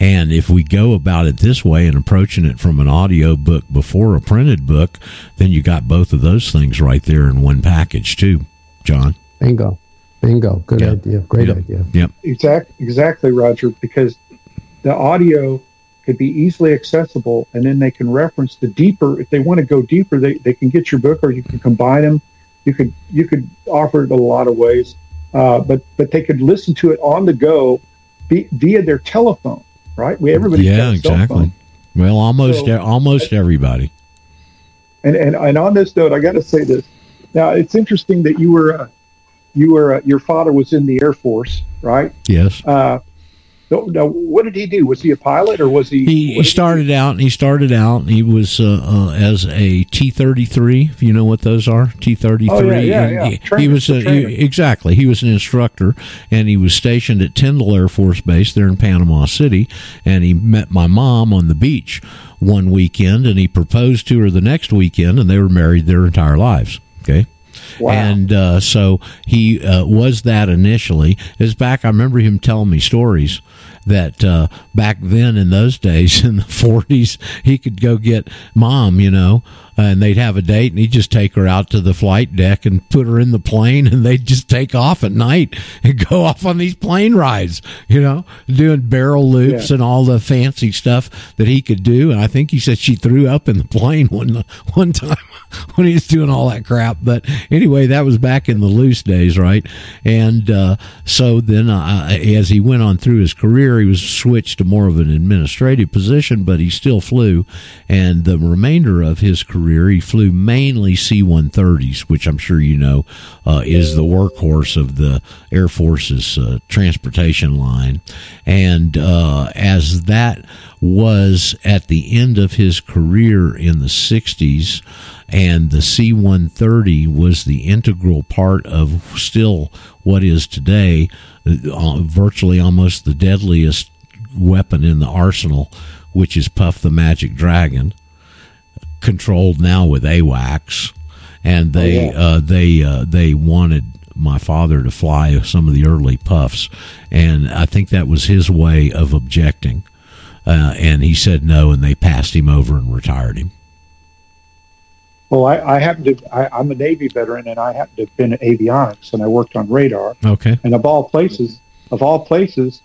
And if we go about it this way and approaching it from an audio book before a printed book, then you got both of those things right there in one package too, John. Bingo. Bingo. Good idea. Great Yep. idea. Yep. Exact, exactly, Roger, because the audio could be easily accessible and then they can reference the deeper if they want to go deeper they, they can get your book or you can combine them you could you could offer it a lot of ways uh, but but they could listen to it on the go be, via their telephone right we everybody yeah, exactly. Well, almost So- almost everybody. and and, and on this note, I got to say this. Now it's interesting that you were uh, you were uh, your father was in the Air Force, right? Yes. Uh, No, no, what did he do? Was he a pilot or was he? He, he started out. He started out. He was uh, uh, as a T thirty three. If you know what those are, T thirty three. Oh, yeah, yeah, yeah. He, was a, he- exactly. He was an instructor, and he was stationed at Tyndall Air Force Base there in Panama City. And he met my mom on the beach one weekend, and he proposed to her the next weekend, and they were married their entire lives. Okay. Wow. And uh, so he uh, was that initially. Is back. I remember him telling me stories that uh, back then in those days in the 40s he could go get mom you know and they'd have a date and he'd just take her out to the flight deck and put her in the plane and they'd just take off at night and go off on these plane rides you know doing barrel loops Yeah. and all the fancy stuff that he could do. And i think he said she threw up in the plane one one time when he was doing all that crap. But anyway that was back in the loose days right? And uh, so then uh, as he went on through his career he was switched to more of an administrative position but he still flew and the remainder of his career he flew mainly c-130s which i'm sure you know uh, is the workhorse of the air force's uh, transportation line. And uh, as that was at the end of his career in the 60s and the C-130 was the integral part of still what is today uh, virtually almost the deadliest weapon in the arsenal, which is Puff the Magic Dragon, controlled now with AWACS, and they Oh, yeah. uh, they uh, they wanted my father to fly some of the early puffs, and I think that was his way of objecting. Uh, and he said no, and they passed him over and retired him. Well, I, I happen to. I, I'm a Navy veteran, and I happen to have been in avionics, and I worked on radar. Okay. And of all places, of all places,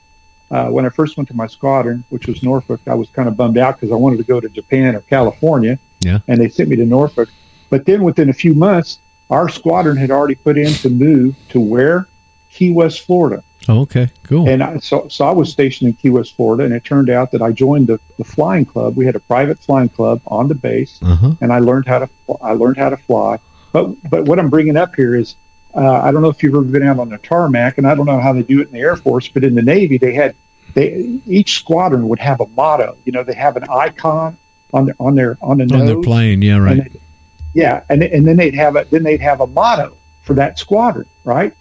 uh, when I first went to my squadron, which was Norfolk, I was kind of bummed out because I wanted to go to Japan or California, Yeah. and they sent me to Norfolk. But then within a few months, our squadron had already put in to move to where Key West, Florida. Oh, okay. Cool. And I, so, so I was stationed in Key West, Florida, and it turned out that I joined the, the flying club. We had a private flying club on the base, Uh-huh. and I learned how to I learned how to fly. But but what I'm bringing up here is uh, I don't know if you've ever been out on the tarmac, and I don't know how they do it in the Air Force, but in the Navy they had they each squadron would have a motto. You know, they have an icon on their on their on the On nose. their plane, yeah, right. And they- yeah, and and then they'd have a then they'd have a motto for that squadron, right?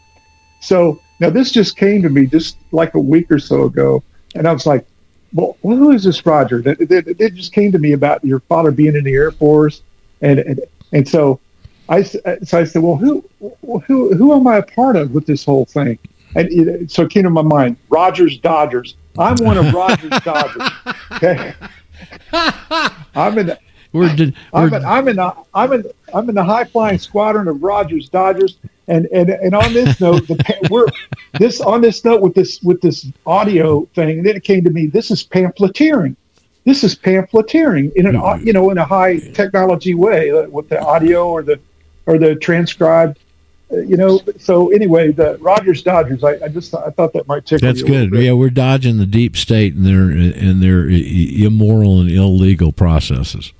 So now this just came to me just like a week or so ago, and I was like, "Well, who is this Roger?" That it, it just came to me about your father being in the Air Force, and and, and so I so I said, "Well, who who who am I a part of with this whole thing?" And it, so it came to my mind, Rogers Dodgers. I'm one of Rogers Dodgers. Okay, I'm in. The, We're, did, I'm we're in, I'm in the I'm in I'm in the high flying squadron of Rogers Dodgers, and and and on this note, the we're this on this note with this with this audio thing, and then it came to me. This is pamphleteering. This is pamphleteering in an au- you know in a high technology way uh, with the audio or the or the transcribed. You know, so anyway, the Rogers Dodgers. I, I just I thought that might tickle That's you a good. bit. Yeah, we're dodging the deep state and their and their i- i- immoral and illegal processes.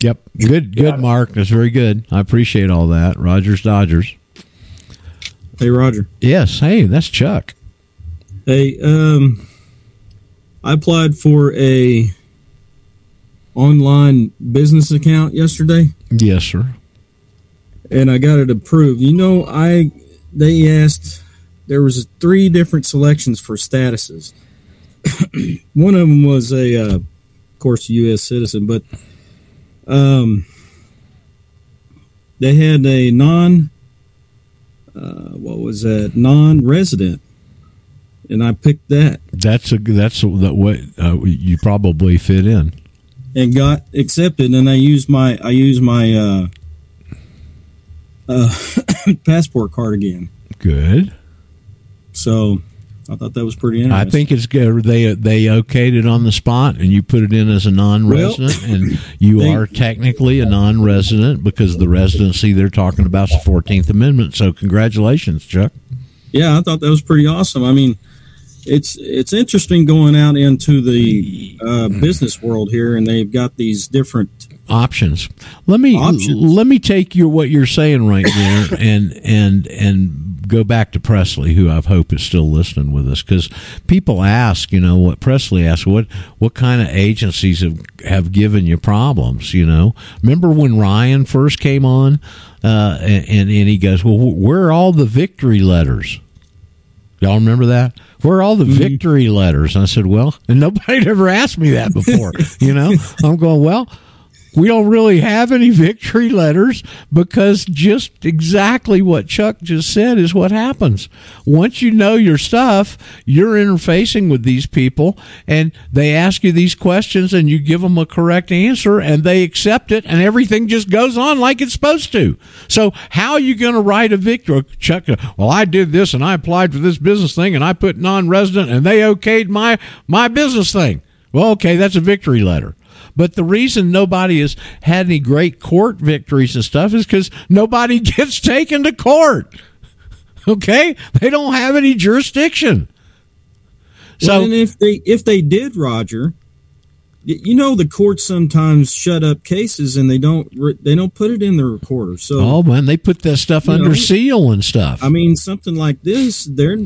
Yep. Good, good, Mark. That's very good. I appreciate all that. Rogers Dodgers. Hey, Roger. Yes. Hey, that's Chuck. Hey, um, I applied for a online business account yesterday, Yes, sir. and I got it approved. You know, I they asked there was three different selections for statuses. One of them was a, uh, of course, U.S. citizen, but um, they had a non, uh, what was that, non-resident, and I picked that. That's a that's a, that what uh, you probably fit in. And got accepted and I used my I used my uh uh passport card again. Good. So I thought that was pretty interesting. I think it's good. They they okayed it on the spot, and you put it in as a non-resident, and you they- are technically a non-resident because the residency they're talking about is the Fourteenth Amendment. So congratulations, Chuck. yeah, I thought that was pretty awesome. I mean, it's it's interesting going out into the uh, business world here, and they've got these different options. Let me Options. let me take your what you're saying right there and and and go back to Presley, who I hope is still listening with us, because people ask, you know, what Presley asked, what what kind of agencies have have given you problems? You know, remember when Ryan first came on, uh, and, and and he goes, well, where are all the victory letters? Y'all remember that? Where are all the mm-hmm. victory letters? And I said, well, and nobody had ever asked me that before. you know, I'm going, well, we don't really have any victory letters because just exactly what Chuck just said is what happens. Once you know your stuff, you're interfacing with these people and they ask you these questions and you give them a correct answer and they accept it and everything just goes on like it's supposed to. So how are you going to write a victory? Chuck, well, I did this and I applied for this business thing and I put non-resident and they okayed my, my business thing. Well, okay, that's a victory letter. But the reason nobody has had any great court victories and stuff is because nobody gets taken to court. Okay, they don't have any jurisdiction. So, well, and if they if they did, Roger, you know the courts sometimes shut up cases and they don't they don't put it in the recorder. So oh man, they put that stuff under know, seal and stuff. I mean, something like this, they're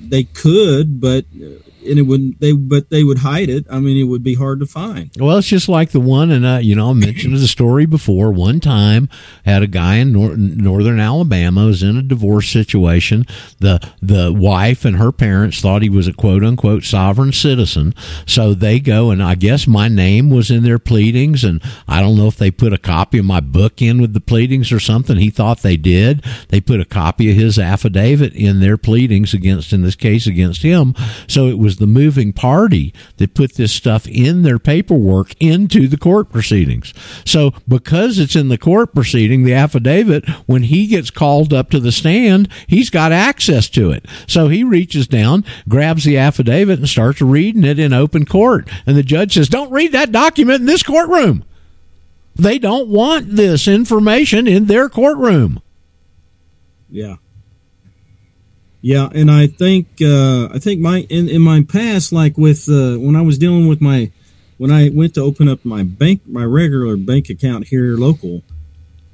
they could, but uh, and it wouldn't they but they would hide it. I mean, it would be hard to find. Well, it's just like the one, and uh, you know, I mentioned the story before. One time, had a guy in nor- northern Alabama was in a divorce situation. the The wife and her parents thought he was a quote unquote sovereign citizen, so they go and I guess my name was in their pleadings, and I don't know if they put a copy of my book in with the pleadings or something. He thought they did. They put a copy of his affidavit in their pleadings against, in this case, against him. So it was the moving party that put this stuff in their paperwork into the court proceedings. So because it's in the court proceeding, the affidavit, when he gets called up to the stand, he's got access to it. So he reaches down, grabs the affidavit and starts reading it in open court. And the judge says, don't read that document in this courtroom. They don't want this information in their courtroom. Yeah. Yeah, and I think uh, I think my in, in my past, like with uh, when I was dealing with my when I went to open up my bank my regular bank account here local,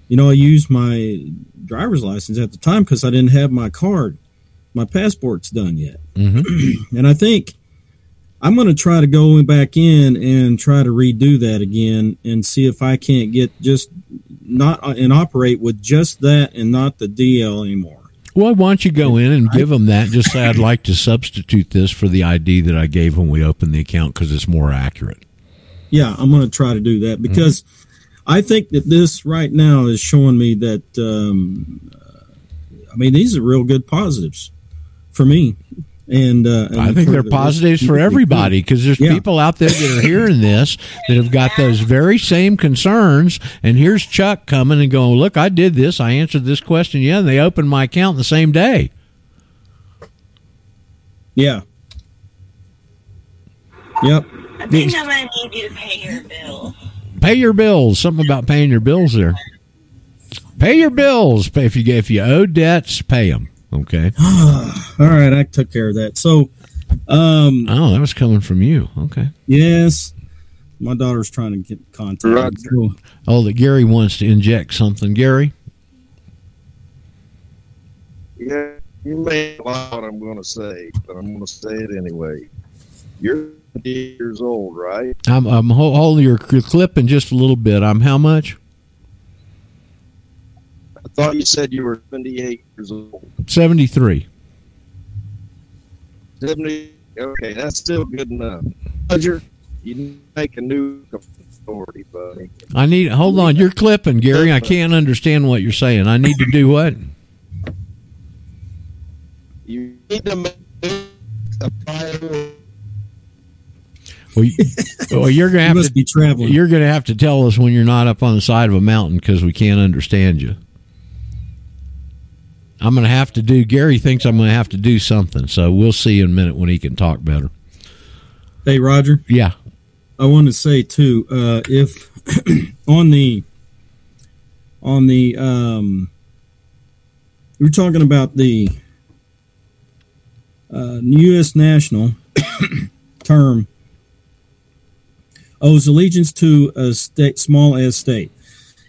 you know, I used my driver's license at the time because I didn't have my card, my passport's done yet, mm-hmm. and I think I'm going to try to go back in and try to redo that again and see if I can't get just not and operate with just that and not the DL anymore. Well, why don't you go in and give them that? Just say, I'd like to substitute this for the ID that I gave when we opened the account because it's more accurate. Yeah, I'm going to try to do that because mm-hmm. I think that this right now is showing me that, um, I mean, these are real good positives for me. And, uh, and I think they're the positives for everybody because there's yeah. people out there that are hearing this that have got those very same concerns. And here's Chuck coming and going, "Look, I did this. I answered this question. Yeah, and they opened my account the same day." Yeah. Yep. I think I'm gonna need you to pay your bills. Pay your bills. Something about paying your bills there. Pay your bills. Pay if you if you owe debts, pay them. Okay. All right, I took care of that. So, um, oh, that was coming from you. Okay. Yes, my daughter's trying to get contact. Right. So, oh, that Gary wants to inject something. Gary. Yeah, you may know what I'm going to say, but I'm going to say it anyway. You're years old, right? I'm I'm holding your clip in just a little bit. I'm how much? I thought you said you were 78 years old. 73. 70. Okay, that's still good enough. Roger, you make a new authority, buddy. I need. Hold on, you're clipping, Gary. I can't understand what you're saying. I need to do what? You need to make a prior well, you, well, you're gonna have you to be traveling. You're gonna have to tell us when you're not up on the side of a mountain because we can't understand you. I'm going to have to do. Gary thinks I'm going to have to do something, so we'll see in a minute when he can talk better. Hey, Roger. Yeah, I want to say too, uh, if on the on the um, we are talking about the uh, U.S. national term owes allegiance to a state, small as state.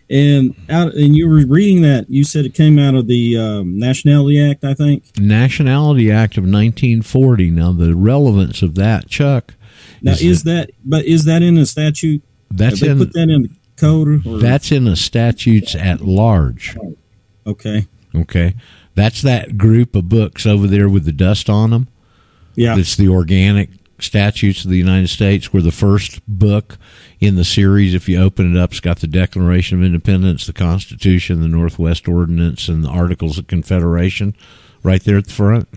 And out, and you were reading that. You said it came out of the um, Nationality Act, I think. Nationality Act of 1940. Now, the relevance of that, Chuck, Now, is, that but is that in the statute? That's in- put that in the code. Or? that's in the statutes at large. Okay. Okay. That's that group of books over there with the dust on them. Yeah. It's the organic statutes of the United States, where the first book in the series, if you open it up, it's got the Declaration of Independence, the Constitution, the Northwest Ordinance, and the Articles of Confederation right there at the front.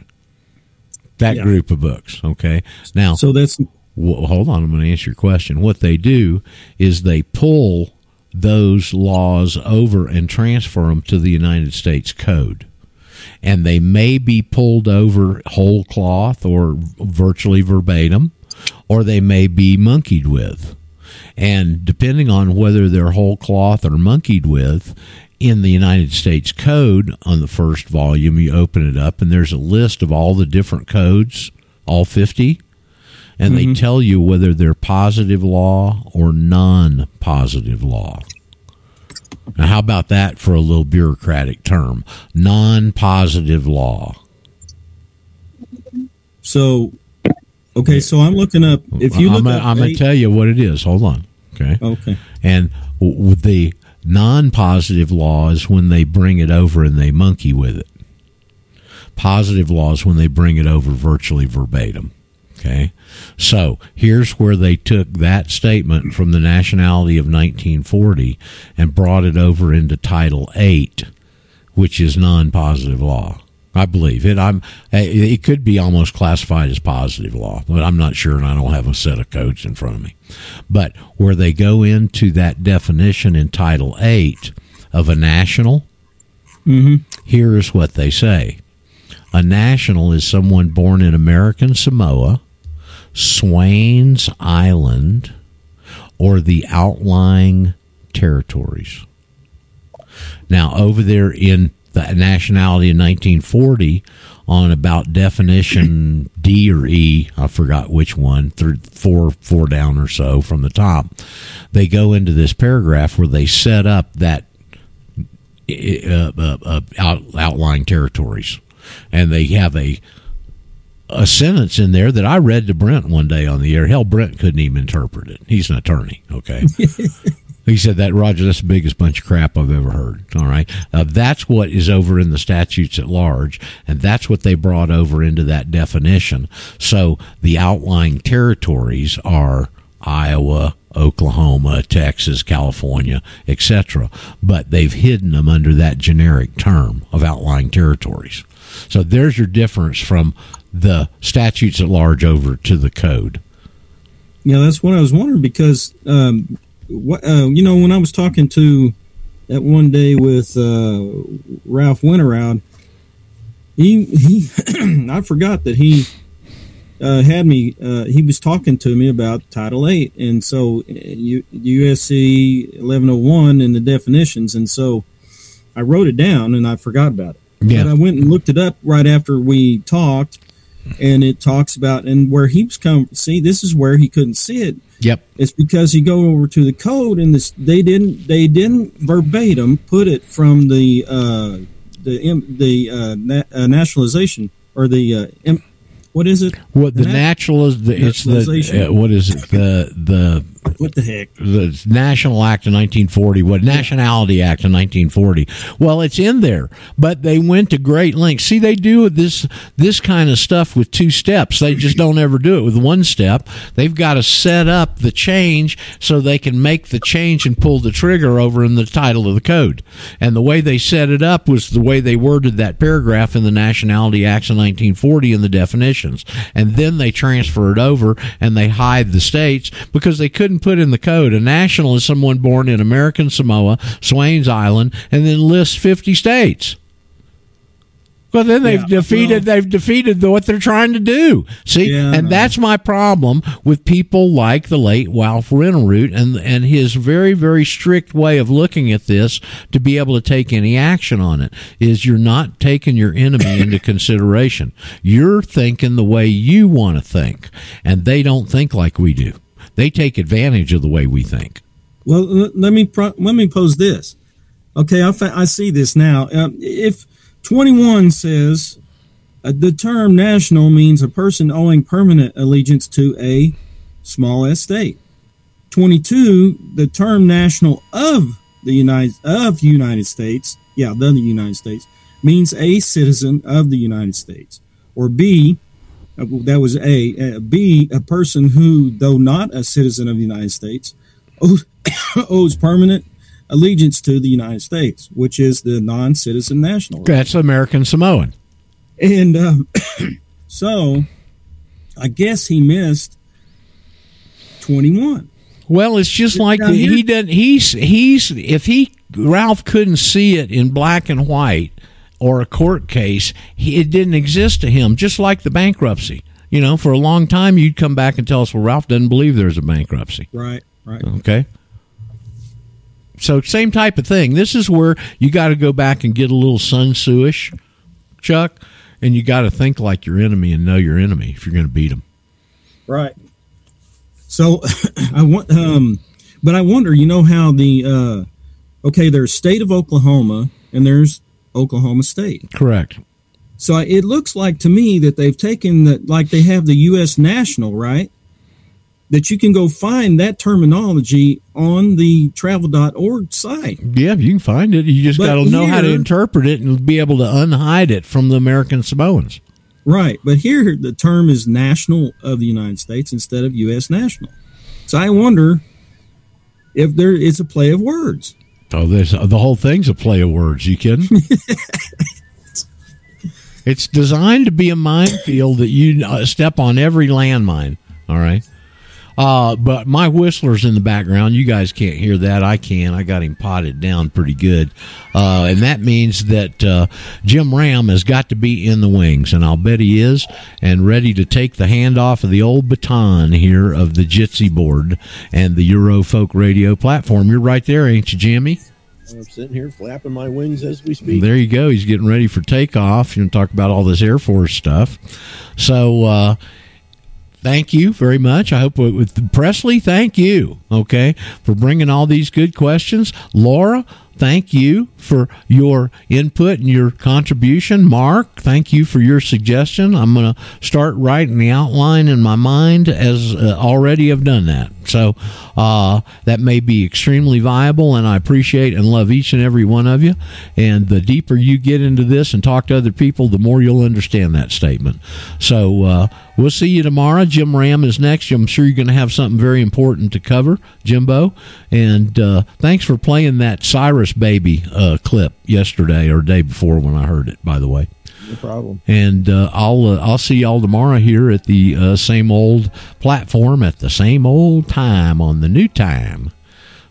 That Yeah. group of books. Okay. Now, So that's well, hold on, I'm going to answer your question. What they do is they pull those laws over and transfer them to the United States Code. And they may be pulled over whole cloth or virtually verbatim, or they may be monkeyed with. And depending on whether they're whole cloth or monkeyed with, in the United States Code, on the first volume, you open it up and there's a list of all the different codes, all 50 and they mm-hmm. tell you whether they're positive law or non positive law. Now, how about that for a little bureaucratic term? Non positive law. so. Okay, so I'm looking up. If you look I'm, going to tell you what it is. Hold on. Okay. Okay. And the non positive law is when they bring it over and they monkey with it. Positive law is when they bring it over virtually verbatim. Okay. So here's where they took that statement from the nationality of 1940 and brought it over into Title 8, which is non positive law. I believe it. I'm. It could be almost classified as positive law, but I'm not sure, and I don't have a set of codes in front of me. But where they go into that definition in Title Eight of a national, Mhm. here is what they say: a national is someone born in American Samoa, Swains Island, or the outlying territories. Now, over there in the nationality in 1940, on about definition D or E, I forgot which one, through four four down or so from the top, they go into this paragraph where they set up that uh, uh, uh, out, outlying territories, and they have a a sentence in there that I read to Brent one day on the air. Hell, Brent couldn't even interpret it. He's an attorney, okay. He said that Roger, that's the biggest bunch of crap I've ever heard. All right, uh, that's what is over in the statutes at large, and that's what they brought over into that definition. So the outlying territories are Iowa, Oklahoma, Texas, California, etc. But they've hidden them under that generic term of outlying territories. So there's your difference from the statutes at large over to the code. Yeah, that's what I was wondering because, um, what uh, you know, when I was talking to that one day with uh, Ralph Winterrowd, he he, I forgot that he uh, had me. Uh, he was talking to me about Title Eight, and so uh, U- USC eleven hundred one and the definitions, and so I wrote it down and I forgot about it. Yeah. But I went and looked it up right after we talked, and it talks about and where he was come. See, this is where he couldn't see it. Yep. It's because you go over to the code and this they didn't they didn't verbatim put it from the uh, the the uh, na- uh, nationalization or the uh, what is it? What the nat- natural is the it's the uh, what is it the the what the heck? The National Act of 1940 what Nationality Act of 1940 well it's in there but they went to great lengths. See they do this this kind of stuff with two steps. They just don't ever do it with one step. They've got to set up the change so they can make the change and pull the trigger over in the title of the code. And the way they set it up was the way they worded that paragraph in the Nationality Acts of 1940 in the definitions. And then they transfer it over and they hide the states because they couldn't put in the code a national is someone born in American Samoa, Swains Island, and then lists 50 states. Well, then they've Yeah, defeated they've defeated the, what they're trying to do. See, Yeah, and that's my problem with people like the late Ralph Winterrowd and and his very very strict way of looking at this to be able to take any action on it is you're not taking your enemy into consideration. You're thinking the way you want to think, and they don't think like we do. They take advantage of the way we think. Well, let me let me pose this: Okay, I, I see this now. Um, if 21 says uh, the term national means a person owing permanent allegiance to a small s state. 22, the term national of the United of United States, yeah, the United States, means a citizen of the United States. Or B, that was A. Uh, B, a person who, though not a citizen of the United States, owes, owes permanent allegiance to the United States, which is the non-citizen national. That's American Samoan. And um, so, I guess he missed twenty-one. Well, it's just like the, he doesn't. He's he's if he Ralph couldn't see it in black and white or a court case, he, it didn't exist to him. Just like the bankruptcy. You know, for a long time, you'd come back and tell us, "Well, Ralph doesn't believe there's a bankruptcy." Right, right. Okay. So same type of thing. This is where you got to go back and get a little sun tzuish, Chuck, and you got to think like your enemy and know your enemy if you're going to beat them. Right. So I want, um, but I wonder, you know how the uh, okay, there's state of Oklahoma and there's Oklahoma State. Correct. So it looks like to me that they've taken that, like they have the U.S. national, right? That you can go find that terminology on the travel.org site. Yeah, you can find it. You just got to know how to interpret it and be able to unhide it from the American Samoans. Right. But here the term is national of the United States instead of U.S. national. So I wonder if there is a play of words. Oh, this the whole thing's a play of words. You kidding? it's designed to be a minefield that you uh, step on every landmine. All right. Uh, but my whistler's in the background. You guys can't hear that. I can. I got him potted down pretty good. Uh, and that means that uh, Jim Ram has got to be in the wings, and I'll bet he is, and ready to take the handoff of the old baton here of the Jitsi board and the Euro Folk Radio platform. You're right there, ain't you, Jimmy? I'm sitting here flapping my wings as we speak. There you go. He's getting ready for takeoff. You know, talk about all this Air Force stuff. So, uh, thank you very much. I hope with- Presley, thank you, okay, for bringing all these good questions. Laura, thank you for your input and your contribution. Mark, thank you for your suggestion. I'm going to start writing the outline in my mind as uh, already have done that. So uh, that may be extremely viable, and I appreciate and love each and every one of you. And the deeper you get into this and talk to other people, the more you'll understand that statement. So uh, we'll see you tomorrow. Jim Ram is next. I'm sure you're going to have something very important to cover, Jimbo. And uh, thanks for playing that Cyrus Baby uh, clip yesterday or day before when I heard it. By the way. No problem. And uh, I'll uh, I'll see y'all tomorrow here at the uh, same old platform at the same old time on the new time.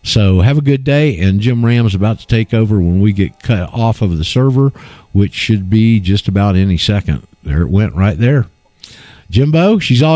So have a good day. And Jim Ram's about to take over when we get cut off of the server, which should be just about any second. There it went right there. Jimbo, she's all